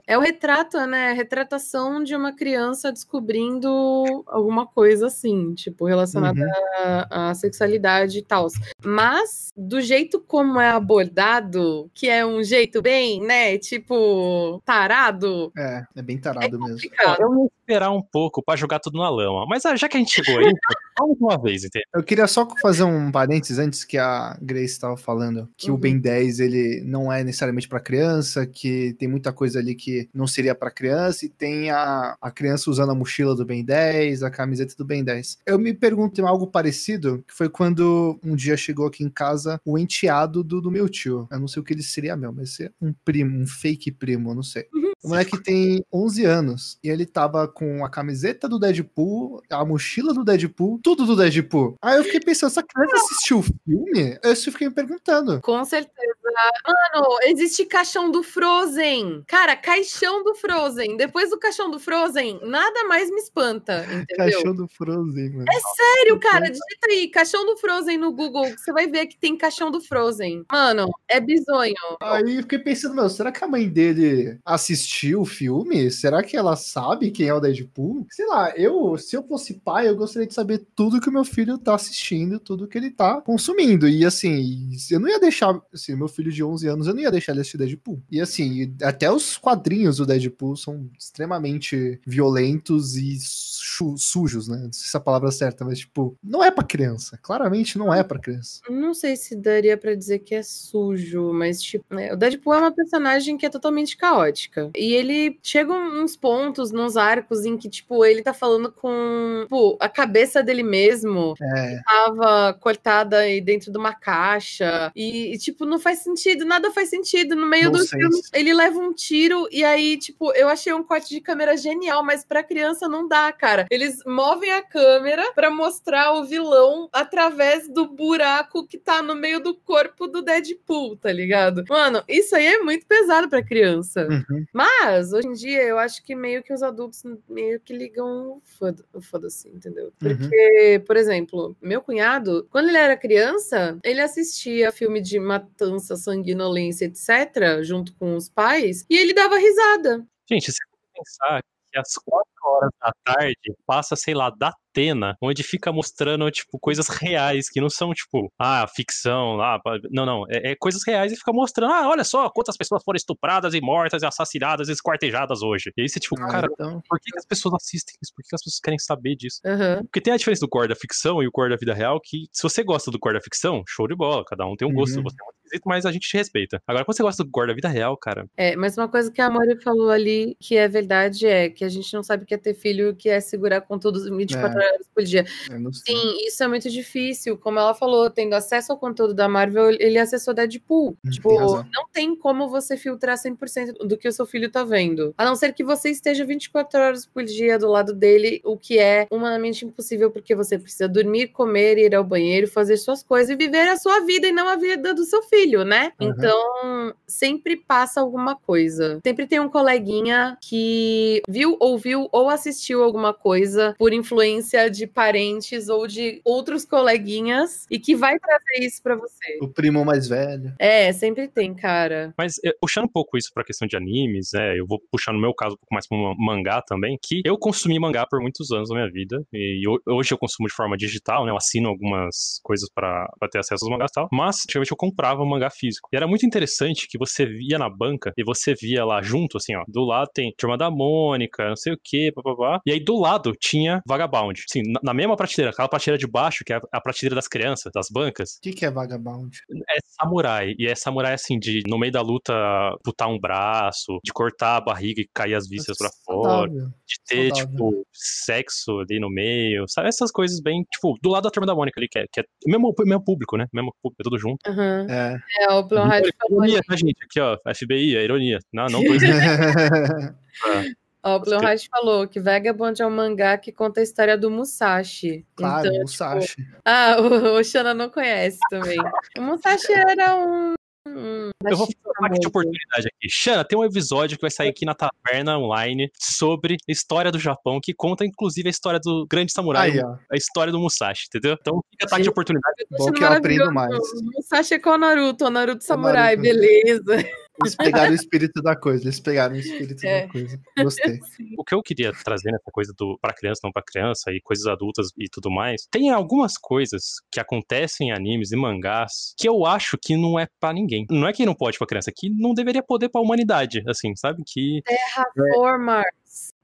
É o retrato, né? A retratação de uma criança descobrindo alguma coisa assim, tipo, relacionada uhum. à, à sexualidade e tal. Mas, do jeito como é abordado, que é um jeito bem, né? Tipo, tarado. É, é bem tarado é mesmo. Eu ia esperar um pouco para jogar tudo na lama. Mas ah, já que a gente chegou aí, vamos uma vez, entendeu? Eu queria só fazer um parênteses antes que a Grace estava falando que uhum. o Ben 10 ele não é necessariamente para criança, que tem muita coisa ali que não seria para criança e tem a, a criança usando a mochila do Ben 10, a camiseta do Ben 10. Eu me pergunto algo parecido, que foi quando um dia chegou aqui em casa o enteado do, do meu tio. Eu não sei o que ele seria meu, mas é um primo, um fake primo, eu não sei. Uhum. O moleque tem 11 anos e ele tava com a camiseta do Deadpool, a mochila do Deadpool, tudo do Deadpool. Aí eu fiquei pensando, essa criança assistiu o filme? Eu fiquei me perguntando. Com certeza. Mano, existe caixão do Frozen. Cara, caixão do Frozen. Depois do caixão do Frozen, nada mais me espanta, entendeu? Caixão do Frozen, mano. É sério, cara. Digita aí, caixão do Frozen no Google, você vai ver que tem caixão do Frozen. Mano, é bizonho. Aí eu fiquei pensando, meu, será que a mãe dele assistiu o filme? Será que ela sabe quem é o Deadpool? Sei lá, eu, se eu fosse pai, eu gostaria de saber tudo que o meu filho tá assistindo, tudo que ele tá consumindo. E assim, eu não ia deixar, assim, meu filho de 11 anos, eu não ia deixar ele assistir Deadpool. E assim, até os quadrinhos do Deadpool são extremamente violentos e sujos, né? Não sei se é a palavra é certa, mas tipo, não é para criança. Claramente não é para criança. Não sei se daria para dizer que é sujo, mas tipo, né? o Deadpool é uma personagem que é totalmente caótica. E ele chega uns pontos, nos arcos em que tipo, ele tá falando com tipo, a cabeça dele mesmo. É. Tava cortada aí dentro de uma caixa e, e tipo, não faz sentido, nada faz sentido. No meio do filme, ele leva um tiro e aí, tipo, eu achei um corte de câmera genial, mas pra criança não dá, cara. Eles movem a câmera para mostrar o vilão através do buraco que tá no meio do corpo do Deadpool, tá ligado? Mano, isso aí é muito pesado pra criança. Uhum. Mas, hoje em dia, eu acho que meio que os adultos meio que ligam o foda-se, entendeu? Uhum. Porque, uhum. por exemplo, meu cunhado, quando ele era criança, ele assistia filme de matança, sanguinolência, etc., junto com os pais, e ele dava risada. Gente, se pensar que às quatro horas da tarde passa, sei lá, da Atena, onde fica mostrando, tipo, coisas reais, que não são, tipo, ah, ficção, ah, não, não, é, é coisas reais e fica mostrando, ah, olha só quantas pessoas foram estupradas e mortas e assassinadas e esquartejadas hoje. E aí você, tipo, ah, cara, então... por que as pessoas assistem isso? Por que as pessoas querem saber disso? Uhum. Porque tem a diferença do core da ficção e o core da vida real, que se você gosta do core da ficção, show de bola, cada um tem um gosto, uhum. você é muito esquisito, mas a gente te respeita. Agora, quando você gosta do core da vida real, cara... É, mas uma coisa que a Amori falou ali, que é verdade, é que a gente não sabe o que é ter filho, que é segurar conteúdo 24 é. horas por dia. Sim, isso é muito difícil. Como ela falou, tendo acesso ao conteúdo da Marvel, ele acessou Deadpool. Hum, tipo, não tem como você filtrar 100% do que o seu filho tá vendo. A não ser que você esteja 24 horas por dia do lado dele, o que é humanamente impossível, porque você precisa dormir, comer, ir ao banheiro, fazer suas coisas e viver a sua vida e não a vida do seu filho, né? Uhum. Então, sempre passa alguma coisa. Sempre tem um coleguinha que viu, ouviu ou ou assistiu alguma coisa por influência de parentes ou de outros coleguinhas e que vai trazer isso pra você. O primo mais velho. É, sempre tem, cara. Mas eh, puxando um pouco isso pra questão de animes, é, eu vou puxar no meu caso um pouco mais pro ma- mangá também, que eu consumi mangá por muitos anos na minha vida, e ho- hoje eu consumo de forma digital, né, eu assino algumas coisas pra pra ter acesso aos mangás e tal, mas antigamente eu comprava um mangá físico. E era muito interessante que você via na banca, e você via lá junto, assim, ó, do lado tem Turma da Mônica, não sei o que, papapá, e aí do lado tinha Vagabond. Assim, na, na mesma prateleira, aquela prateleira de baixo, que é a, a prateleira das crianças, das bancas, O que, que é Vagabond? é samurai. E é samurai assim, de no meio da luta putar um braço, de cortar a barriga e cair as vísceras pra fora, Saudável. de ter, saudável. tipo, sexo ali no meio, sabe? Essas coisas bem, tipo, do lado da turma da Mônica ali, que é, que é o mesmo, mesmo público, né? Mesmo público, é tudo junto. Aham. É. É, o falou Ironia, tá, gente? Aqui, ó, FBI, é ironia. Não, não tô Ó, o Plonhard falou que Vagabond é um mangá que conta a história do Musashi. claro, Então, o Sashi. Ah, o, o Shana não conhece também. O Musashi era um. um Eu vou fazer uma de famoso. oportunidade aqui. Xana, tem um episódio que vai sair aqui na Taverna Online sobre a história do Japão, que conta, inclusive, a história do grande samurai, Aí, a história do Musashi, entendeu? Então, fica ataque de oportunidade. Bom que eu aprendo mais. O Musashi é com o Naruto, o Naruto Samurai, Naruto. beleza. Eles pegaram o espírito da coisa. Eles pegaram o espírito É. da coisa. Gostei. O que eu queria trazer nessa coisa do para criança, não para criança, e coisas adultas e tudo mais, tem algumas coisas que acontecem em animes e mangás que eu acho que não é pra ninguém. Não é que não pode pra criança, que não deveria poder pra humanidade, assim, sabe? Que Terraformers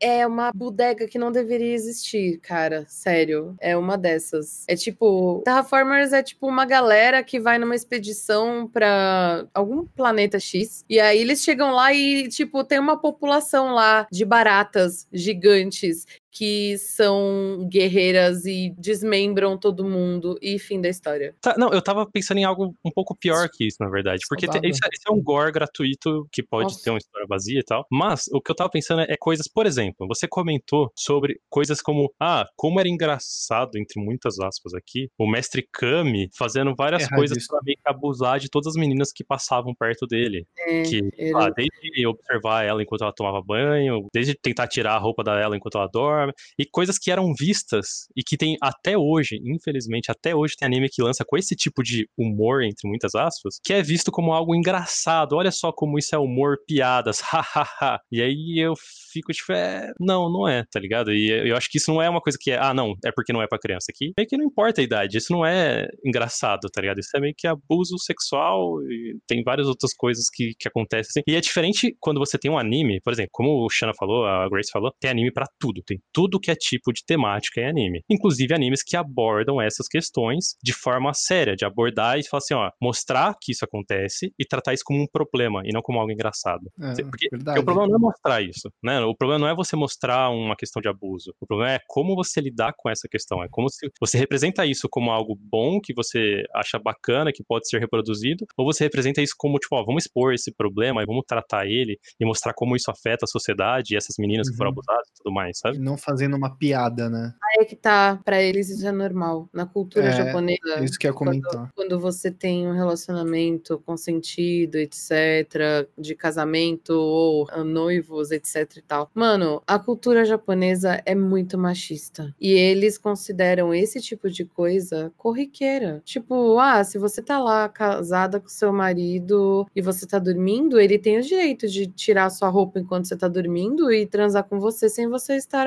é uma bodega que não deveria existir, cara. Sério. É uma dessas. É tipo. Terraformers é tipo uma galera que vai numa expedição pra algum planeta X. E aí eles chegam lá e, tipo, tem uma população lá de baratas gigantes que são guerreiras e desmembram todo mundo. E fim da história. Tá, não, eu tava pensando em algo um pouco pior que isso, na verdade. Porque te- é- isso é um gore gratuito que pode Nossa. ter uma história vazia e tal. Mas o que eu tava pensando é coisas, por exemplo, você comentou sobre coisas como, ah, como era engraçado, entre muitas aspas aqui, o mestre Kami fazendo várias coisas Erradíssimo. pra meio que abusar de todas as meninas que passavam perto dele. É, Que, ele- ah, desde observar ela enquanto ela tomava banho, desde tentar tirar a roupa dela enquanto ela dorme, e coisas que eram vistas e que tem até hoje, infelizmente, até hoje tem anime que lança com esse tipo de humor, entre muitas aspas, que é visto como algo engraçado. Olha só como isso é humor, piadas, hahaha. e aí eu fico tipo, é, não, não é, tá ligado? E eu acho que isso não é uma coisa que é, ah, não, é porque não é pra criança aqui. Meio que não importa a idade, isso não é engraçado, tá ligado? Isso é meio que abuso sexual e tem várias outras coisas que, que acontecem. assim. E é diferente quando você tem um anime, por exemplo, como o Shana falou, a Grace falou, tem anime pra tudo, tem tudo que é tipo de temática em anime. Inclusive animes que abordam essas questões de forma séria, de abordar e falar assim, ó, mostrar que isso acontece e tratar isso como um problema e não como algo engraçado. É, Porque- Porque o problema não é mostrar isso, né? O problema não é você mostrar uma questão de abuso. O problema é como você lidar com essa questão. É como se você representa isso como algo bom, que você acha bacana, que pode ser reproduzido, ou você representa isso como, tipo, ó, vamos expor esse problema e vamos tratar ele e mostrar como isso afeta a sociedade e essas meninas que foram Uhum. abusadas e tudo mais, sabe? Não fazendo uma piada, né? Aí que tá, pra eles isso é normal. Na cultura É, japonesa, Isso que ia comentar. quando você tem um relacionamento consentido, etc., de casamento ou noivos, etc e tal. Mano, a cultura japonesa é muito machista. E eles consideram esse tipo de coisa corriqueira. Tipo, ah, se você tá lá casada com seu marido e você tá dormindo, ele tem o direito de tirar sua roupa enquanto você tá dormindo e transar com você sem você estar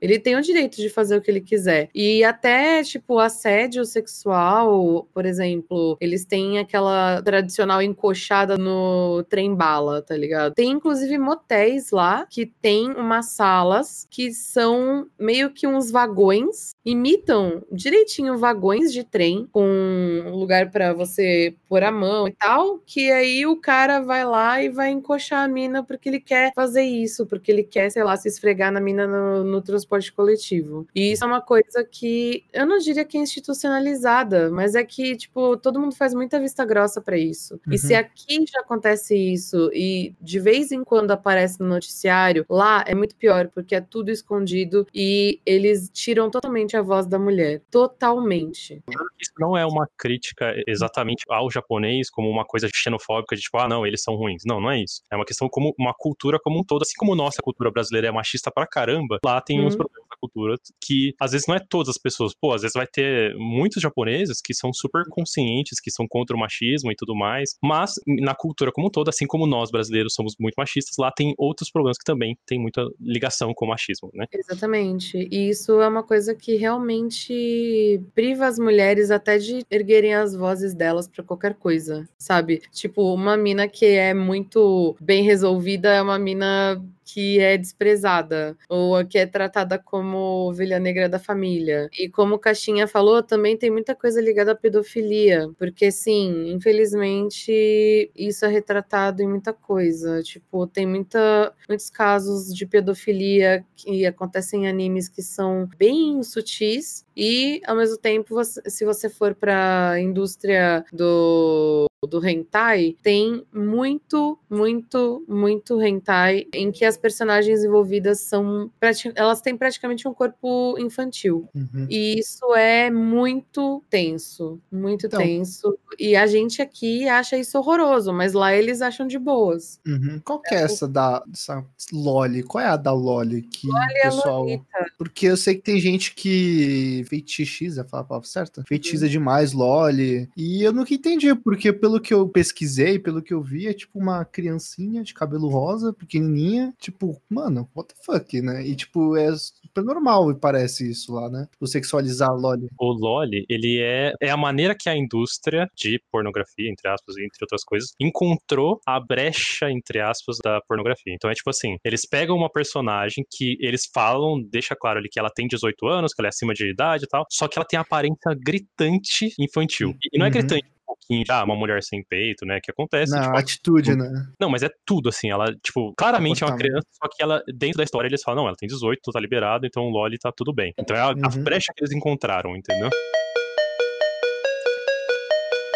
Ele tem o direito de fazer o que ele quiser. E até, tipo, assédio sexual, por exemplo, eles têm aquela tradicional encoxada no trem-bala, tá ligado? Tem, inclusive, motéis lá que tem umas salas que são meio que uns vagões, imitam direitinho vagões de trem, com um lugar pra você pôr a mão e tal, que aí o cara vai lá e vai encoxar a mina porque ele quer fazer isso, porque ele quer, sei lá, se esfregar na mina no, no transporte coletivo. E isso é uma coisa que eu não diria que é institucionalizada, mas é que, tipo, todo mundo faz muita vista grossa pra isso. Uhum. E se aqui já acontece isso e de vez em quando aparece no noticiário, lá é muito pior, porque é tudo escondido e eles tiram totalmente a voz da mulher. Totalmente. Isso não é uma crítica exatamente ao japonês como uma coisa xenofóbica de tipo, ah, não, eles são ruins. Não, não é isso. É uma questão como uma cultura como um todo. Assim como nossa cultura brasileira é machista pra caramba, lá tem uns Uhum. problemas na cultura que às vezes não é todas as pessoas. Pô, às vezes vai ter muitos japoneses que são super conscientes, que são contra o machismo e tudo mais. Mas na cultura como um todo, assim como nós brasileiros somos muito machistas, lá tem outros problemas que também têm muita ligação com o machismo, né? Exatamente. E isso é uma coisa que realmente priva as mulheres até de erguerem as vozes delas pra qualquer coisa, sabe? Tipo, uma mina que é muito bem resolvida é uma mina que é desprezada ou a que é tratada como ovelha negra da família. E como o Caixinha falou, também tem muita coisa ligada à pedofilia, porque sim, infelizmente isso é retratado em muita coisa. Tipo, tem muita, muitos casos de pedofilia que acontecem em animes que são bem sutis e ao mesmo tempo, você- se você for para a indústria do do hentai, tem muito, muito, muito hentai em que as personagens envolvidas são elas têm praticamente um corpo infantil. Uhum. E isso é muito tenso, muito Então. tenso. E a gente aqui acha isso horroroso, mas lá eles acham de boas. Uhum. Qual que é essa da essa Loli? Qual é a da Loli que o é pessoal. Lolita. Porque eu sei que tem gente que feitichiza, fala a palavra certa? Feitiça demais Loli. E eu nunca entendi, porque pelo que eu pesquisei, pelo que eu vi, é tipo uma criancinha de cabelo rosa, pequenininha. Tipo, mano, what the fuck, né? E tipo, é super normal, parece isso lá, né? Tipo, sexualizar a Loli. O LoL, ele é, é a maneira que a indústria de pornografia, entre aspas, entre outras coisas, encontrou a brecha, entre aspas, da pornografia. Então é tipo assim, eles pegam uma personagem que eles falam, deixa claro ali que ela tem 18 anos, que ela é acima de idade e tal, só que ela tem a aparência gritante infantil. E não é Uhum. gritante pouquinho, ah, uma mulher sem peito, né, que acontece. Na tipo, atitude, né? não, mas é tudo, assim. Ela, tipo, claramente é uma criança, só que ela, dentro da história, eles falam, não, ela tem 18, tá liberado, então o Loli tá tudo bem. Então é a, a Uhum. brecha que eles encontraram, entendeu?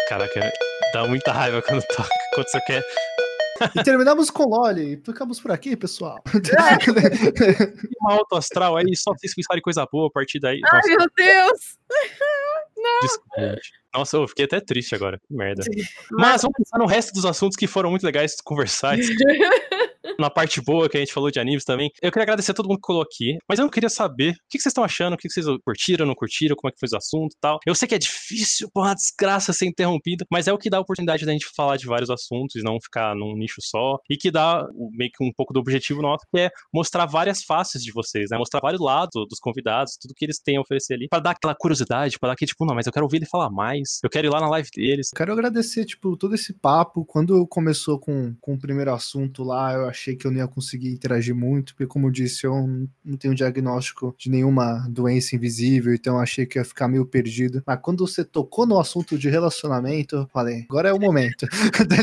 Caraca, dá muita raiva quando toca, quando você quer. E terminamos com Loli. Ficamos por aqui, pessoal. Uma alto astral aí, só vocês pensarem coisa boa a partir daí. Ai, Nossa, meu Deus! Desculpa. Nossa, eu fiquei até triste agora. Que merda. Mas vamos pensar no resto dos assuntos que foram muito legais de conversar. Na parte boa que a gente falou de animes também. Eu queria agradecer a todo mundo que colocou aqui. Mas eu não queria saber o que que vocês estão achando, o que que vocês curtiram, não curtiram, como é que foi o assunto e tal. Eu sei que é difícil, pô, uma desgraça ser interrompido, mas é o que dá a oportunidade da gente falar de vários assuntos e não ficar num nicho só. E que dá meio que um pouco do objetivo nosso, que é mostrar várias faces de vocês, né? Mostrar vários lados dos convidados, tudo que eles têm a oferecer ali, pra dar aquela curiosidade, pra dar aquele tipo, não, mas eu quero ouvir ele falar mais, eu quero ir lá na live deles. Quero agradecer, tipo, todo esse papo. Quando começou com, com o primeiro assunto lá, eu achei que eu não ia conseguir interagir muito, porque, como eu disse, eu não- tenho diagnóstico de nenhuma doença invisível, então eu achei que ia ficar meio perdido. Mas quando você tocou no assunto de relacionamento, eu falei, agora é o momento. Tá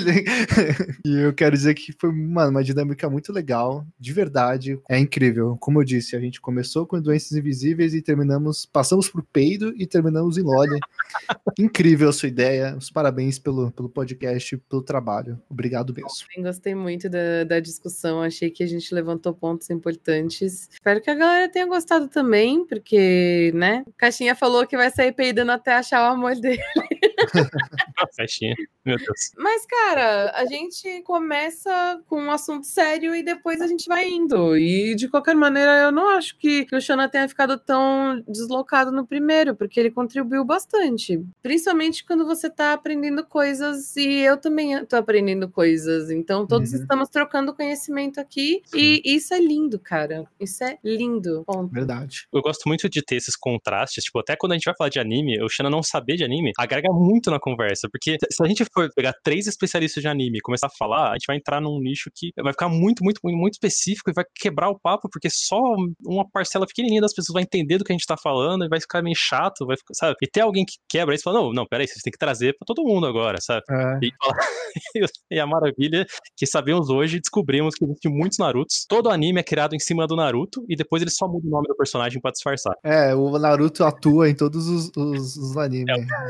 e eu quero dizer que foi, uma dinâmica muito legal, de verdade. É incrível. Como eu disse, a gente começou com doenças invisíveis e terminamos, passamos por peido e terminamos em Loli. Incrível a sua ideia. Os parabéns pelo, pelo podcast, pelo trabalho. Obrigado mesmo. Gostei muito da, da discussão, achei que a gente levantou pontos importantes. Espero que a galera tenha gostado também, porque, né? Caixinha falou que vai sair peidando até achar o amor dele. Festinha. Meu Deus. Mas, cara, a gente começa com um assunto sério e depois a gente vai indo. E, de qualquer maneira, eu não acho que, que o Shona tenha ficado tão deslocado no primeiro, porque ele contribuiu bastante. Principalmente quando você tá aprendendo coisas e eu também tô aprendendo coisas. Então, todos Uhum. estamos trocando conhecimento aqui e isso é lindo, cara. Isso é lindo. Ponto. Verdade. Eu gosto muito de ter esses contrastes, tipo, até quando a gente vai falar de anime, o Xana não saber de anime, agrega muito na conversa, porque se a gente for pegar três especialistas de anime e começar a falar, a gente vai entrar num nicho que vai ficar muito, muito, muito, muito específico e vai quebrar o papo, porque só uma parcela pequenininha das pessoas vai entender do que a gente tá falando e vai ficar meio chato, vai ficar, sabe? E ter alguém que quebra isso e fala, não, não, peraí, vocês têm que trazer pra todo mundo agora, sabe? É, E, e a maravilha que sabemos hoje, descobrimos que existem muitos Narutos. Todo anime é criado em cima do Naruto e depois eles só mudam o nome do personagem pra disfarçar. é, o Naruto atua em todos os, os, os animes.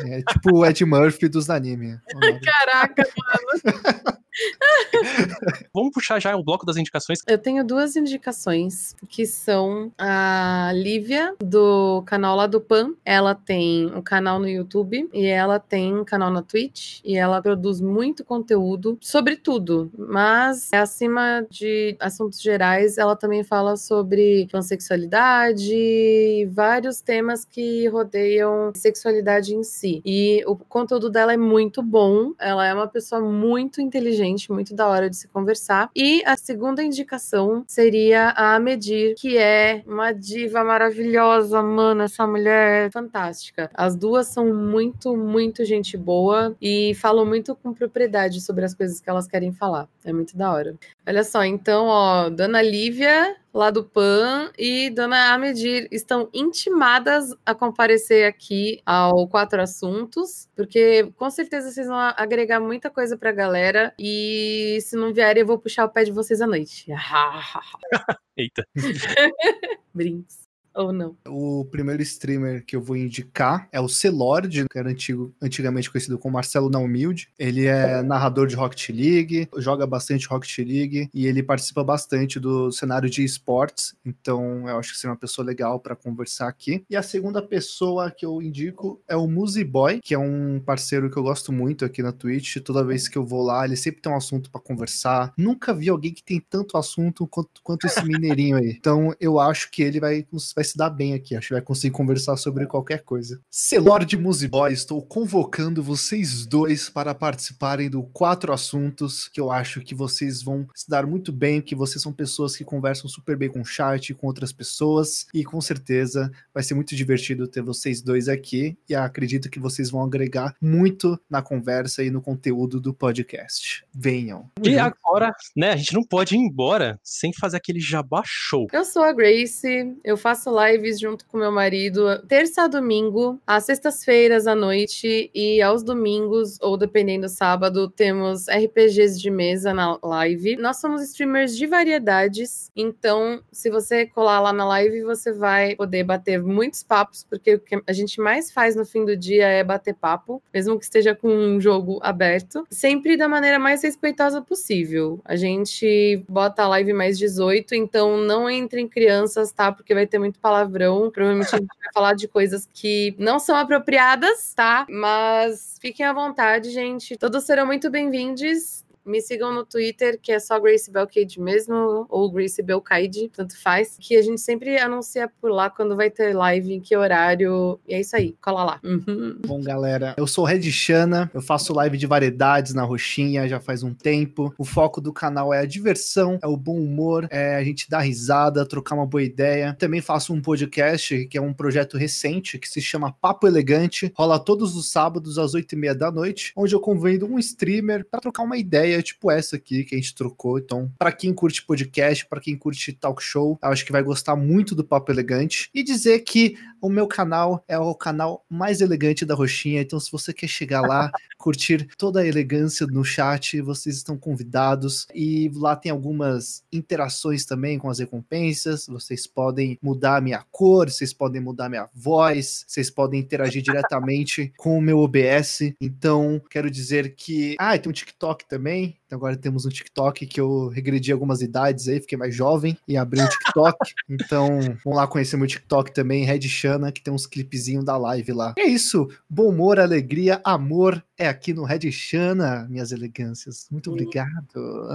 É tipo o Ed Murphy dos animes. Caraca, mano. Vamos puxar já o bloco das indicações. Eu tenho duas indicações que são a Lívia do canal lá do Pan. Ela tem um canal no YouTube e ela tem um canal na Twitch e ela produz muito conteúdo sobre tudo, mas acima de assuntos gerais, ela também fala sobre pansexualidade e vários temas que rodeiam sexualidade em si. E o conteúdo dela é muito bom. Ela é uma pessoa muito inteligente, muito da hora de se conversar. E a segunda indicação seria a Medir, que é uma diva maravilhosa, mano. Essa mulher é fantástica. As duas são muito, muito gente boa e falam muito com propriedade sobre as coisas que elas querem falar. É muito da hora. Olha só, então, ó, Dona Lívia, lá do PAN, e Dona Amedir estão intimadas a comparecer aqui ao Quatro Assuntos, porque com certeza vocês vão agregar muita coisa pra galera, e se não vierem, eu vou puxar o pé de vocês à noite. Eita. Brinks. Ou não? O primeiro streamer que eu vou indicar é o Celord, que era antigo, antigamente conhecido como Marcelo Na Humilde. Ele é narrador de Rocket League, joga bastante Rocket League e ele participa bastante do cenário de esportes. Então eu acho que seria uma pessoa legal para conversar aqui. E a segunda pessoa que eu indico é o Muzi Boy, que é um parceiro que eu gosto muito aqui na Twitch. Toda vez que eu vou lá, ele sempre tem um assunto para conversar. Nunca vi alguém que tem tanto assunto quanto, quanto esse mineirinho aí. Então eu acho que ele vai, vai vai se dar bem aqui. Acho que vai conseguir conversar sobre qualquer coisa. Celord Musiboy, estou convocando vocês dois para participarem do Quatro Assuntos, que eu acho que vocês vão se dar muito bem, que vocês são pessoas que conversam super bem com o chat, com outras pessoas, e com certeza vai ser muito divertido ter vocês dois aqui, e acredito que vocês vão agregar muito na conversa e no conteúdo do podcast. Venham. E agora, né, a gente não pode ir embora sem fazer aquele jabá show. Eu sou a Grace, eu faço lives junto com meu marido, terça a domingo, às sextas-feiras à noite e aos domingos, ou dependendo sábado, temos RPGs de mesa na live. Nós somos streamers de variedades, então se você colar lá na live, você vai poder bater muitos papos, porque o que a gente mais faz no fim do dia é bater papo, mesmo que esteja com um jogo aberto, sempre da maneira mais respeitosa possível. A gente bota a live mais 18, então não entrem crianças, tá? Porque vai ter muito palavrão. Provavelmente a gente vai falar de coisas que não são apropriadas, tá? Mas fiquem à vontade, gente. Todos serão muito bem-vindos. Me sigam no Twitter, que é só Grace Belcade mesmo, ou Grace Belcade, tanto faz. Que a gente sempre anuncia por lá quando vai ter live, em que horário. E é isso aí, cola lá. Uhum. Bom, galera, eu sou o Red Shana, eu faço live de variedades na Roxinha já faz um tempo. O foco do canal é a diversão, é o bom humor, é a gente dar risada, trocar uma boa ideia. Também faço um podcast, que é um projeto recente, que se chama Papo Elegante. Rola todos os sábados às oito e meia da noite, onde eu convido um streamer para trocar uma ideia é tipo essa aqui que a gente trocou. Então, para quem curte podcast, para quem curte talk show, acho que vai gostar muito do Papo Elegante. E dizer que o meu canal é o canal mais elegante da Roxinha. Então, se você quer chegar lá, curtir toda a elegância no chat, vocês estão convidados. E lá tem algumas interações também com as recompensas. Vocês podem mudar a minha cor, vocês podem mudar a minha voz, vocês podem interagir diretamente com o meu OBS. Então, quero dizer que. Ah, tem um TikTok também. Então agora temos um TikTok que eu regredi algumas idades aí, fiquei mais jovem e abri um TikTok. então vamos lá conhecer meu TikTok também, Red Que tem uns clipezinhos da live lá. É isso. Bom humor, alegria, amor é aqui no Red Shana, minhas elegâncias. Muito obrigado.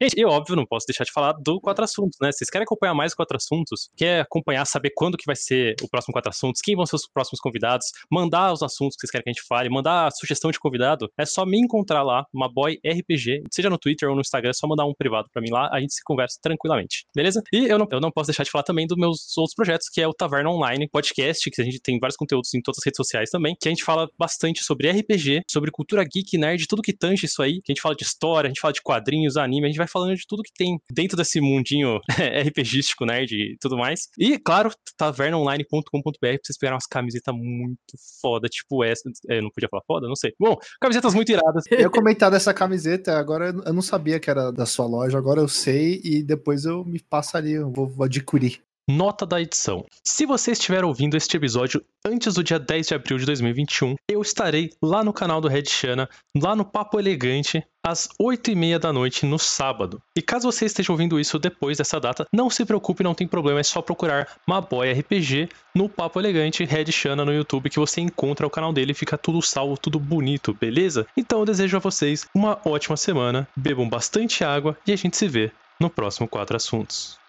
Gente, eu óbvio não posso deixar de falar do Quatro Assuntos, né? Vocês querem acompanhar mais Quatro Assuntos? Quer acompanhar, saber quando que vai ser o próximo Quatro Assuntos? Quem vão ser os próximos convidados? Mandar os assuntos que vocês querem que a gente fale, mandar sugestão de convidado? É só me encontrar lá, uma boy RPG, seja no Twitter ou no Instagram, é só mandar um privado para mim lá, a gente se conversa tranquilamente, beleza? E eu não, eu não posso deixar de falar também dos meus outros projetos, que é o Taverna Online podcast, que a gente tem vários conteúdos em todas as redes sociais também, que a gente fala bastante sobre RPG, sobre cultura geek, nerd, tudo que tange isso aí, que a gente fala de história, a gente fala de quadrinhos, anime, a gente vai falando de tudo que tem dentro desse mundinho RPGístico, nerd e tudo mais. E, claro, tavernaonline.com.br pra vocês pegarem umas camisetas muito foda, tipo essa. É, não podia falar foda? Não sei. Bom, camisetas muito iradas. Eu comentar dessa camiseta, agora eu não sabia que era da sua loja, agora eu sei e depois eu me passo ali, eu vou, vou adquirir. Nota da edição. Se você estiver ouvindo este episódio antes do dia 10 de abril de 2021, eu estarei lá no canal do Red Shana, lá no Papo Elegante, às 8 e meia da noite no sábado. E caso você esteja ouvindo isso depois dessa data, não se preocupe, não tem problema, é só procurar Maboy RPG no Papo Elegante Red Shana no YouTube que você encontra o canal dele, fica tudo salvo, tudo bonito, beleza? Então eu desejo a vocês uma ótima semana, bebam bastante água e a gente se vê no próximo Quatro Assuntos.